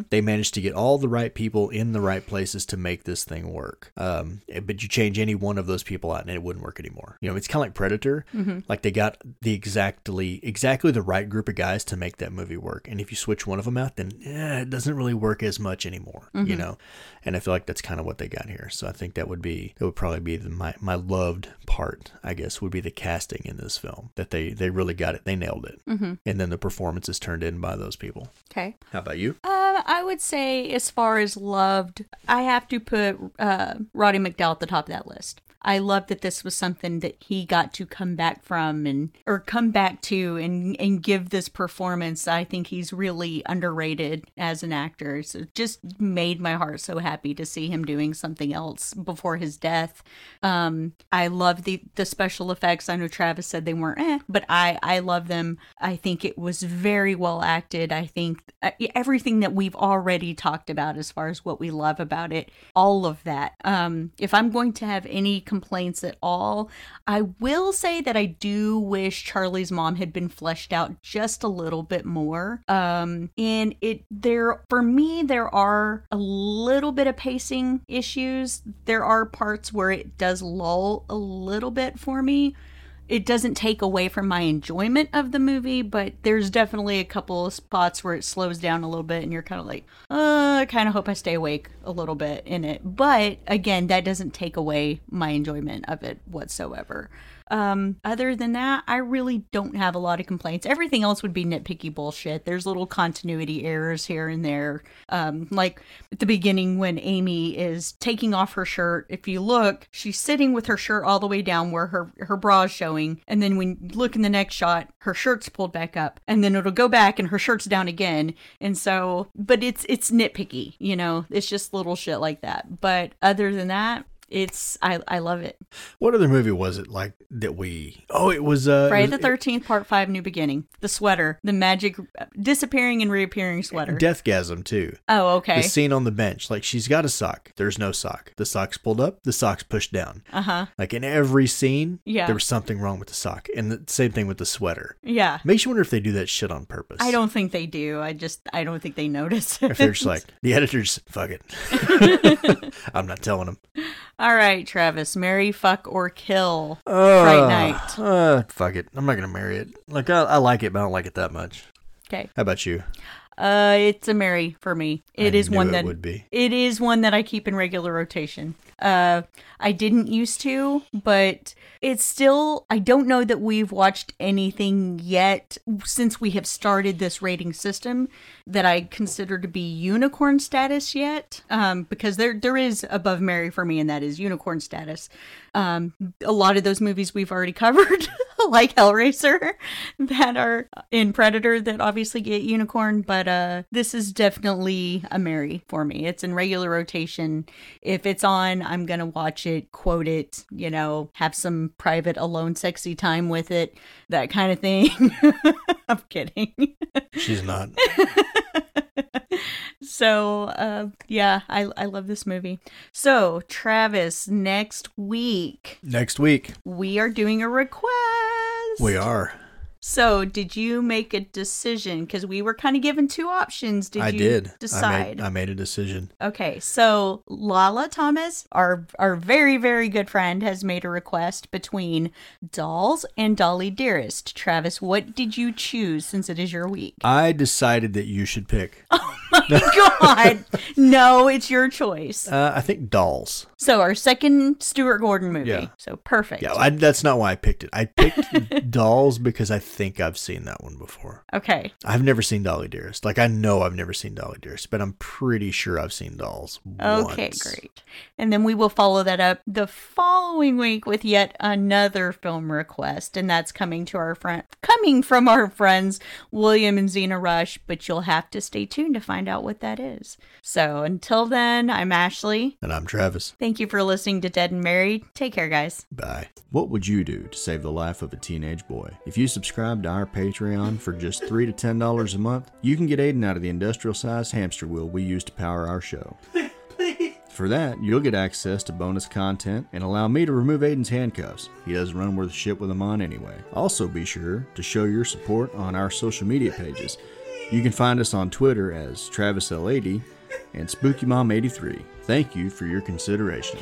They managed to get all the right people in the right places to make this thing work. Um, but you change any one of those people out, and it wouldn't work anymore. You know, it's kind of like Predator. Like they got the exactly exactly the right group of guys to make that movie work, and if you switch one of them out, then eh, it doesn't really work as much anymore. You know, and I feel like that's kind of what they got here. So I think that would be that would probably be the, my my loved part. I guess would be the casting in this film that they they really got it. They nailed it, mm-hmm. and then the performances turned in by those people. Okay. How about you? Uh, I would say, as far as loved, I have to put uh, Roddy McDowall at the top of that list. I love that this was something that he got to come back from and or come back to and and give this performance. I think he's really underrated as an actor. So just made my heart so happy to see him doing something else before his death. Um, I love the the special effects. I know Travis said they weren't, eh, but I I love them. I think it was very well acted. I think uh, everything that we've already talked about as far as what we love about it, all of that. Um, if I'm going to have any complaints at all, I will say that I do wish Charlie's mom had been fleshed out just a little bit more. Um, and it there for me there are a little bit of pacing issues. There are parts where it does lull a little bit for me it doesn't take away from my enjoyment of the movie, but there's definitely a couple spots where it slows down a little bit and you're kind of like, uh, I kind of hope I stay awake a little bit in it. But again, that doesn't take away my enjoyment of it whatsoever. Um, other than that, I really don't have a lot of complaints. Everything else would be nitpicky bullshit. There's little continuity errors here and there. Um, like at the beginning when Amy is taking off her shirt, if you look, she's sitting with her shirt all the way down where her her bra's showing, and then when you look in the next shot, her shirt's pulled back up, and then it'll go back and her shirt's down again. And so, but it's it's nitpicky, you know. It's just little shit like that. But other than that, it's I I love it. What other movie was it like that we? Oh, it was uh, Friday the Thirteenth Part Five: New Beginning. The sweater, the magic disappearing and reappearing sweater. Deathgasm too. oh, okay. The scene on the bench, like she's got a sock. There's no sock. The sock's pulled up. The sock's pushed down. Uh huh. Like in every scene, Yeah. there was something wrong with the sock, and the same thing with the sweater. Yeah. Makes you wonder if they do that shit on purpose. I don't think they do. I just I don't think they notice. If they're just like the editors, fuck it. I'm not telling them. All right, Travis, marry, fuck, or kill. Uh, Fright Night. Uh, fuck it. I'm not gonna marry it. Like I, I like it, but I don't like it that much. Okay. How about you? Uh, it's a marry for me. It I is one it that would be. It is one that I keep in regular rotation. Uh, I didn't used to, but it's still. I don't know that we've watched anything yet since we have started this rating system that I consider to be unicorn status yet. Um, because there there is above marry for me, and that is unicorn status. Um, a lot of those movies we've already covered, like Hellraiser, that are in Predator that obviously get unicorn, but uh, this is definitely a marry for me. It's in regular rotation. If it's on, I'm gonna watch it, quote it, you know, have some private alone sexy time with it, that kind of thing. I'm kidding. She's not. so uh yeah i i love this movie so travis next week Next week we are doing a request we are. So did you make a decision because we were kind of given two options did I you did. decide I made, I made a decision. Okay, so Lala Thomas, our our very very good friend, has made a request between Dolls and Dolly Dearest. Travis, what did you choose since it is your week? I decided that you should pick. Oh my God, no, it's your choice. Uh, I think Dolls. So our second Stuart Gordon movie. Yeah. So perfect. Yeah, I, that's not why I picked it. I picked Dolls because I think I've seen that one before. Okay. I've never seen Dolly Dearest. Like I know I've never seen Dolly Dearest, but I'm pretty sure I've seen Dolls. Okay, once. great. And then we will follow that up the following week with yet another film request, and that's coming to our friend coming from our friends William and Zena Rush, but you'll have to stay tuned to find out what that is. So until then, I'm Ashley. And I'm Travis. Thank you for listening to Dead and Married. Take care, guys. Bye. What would you do to save the life of a teenage boy? If you subscribe to our Patreon for just 3 to $10 a month, you can get Aiden out of the industrial sized hamster wheel we use to power our show. For that, you'll get access to bonus content and allow me to remove Aiden's handcuffs. He doesn't run worth shit with them on anyway. Also, be sure to show your support on our social media pages. You can find us on Twitter as TravisL80 and SpookyMom83. Thank you for your consideration.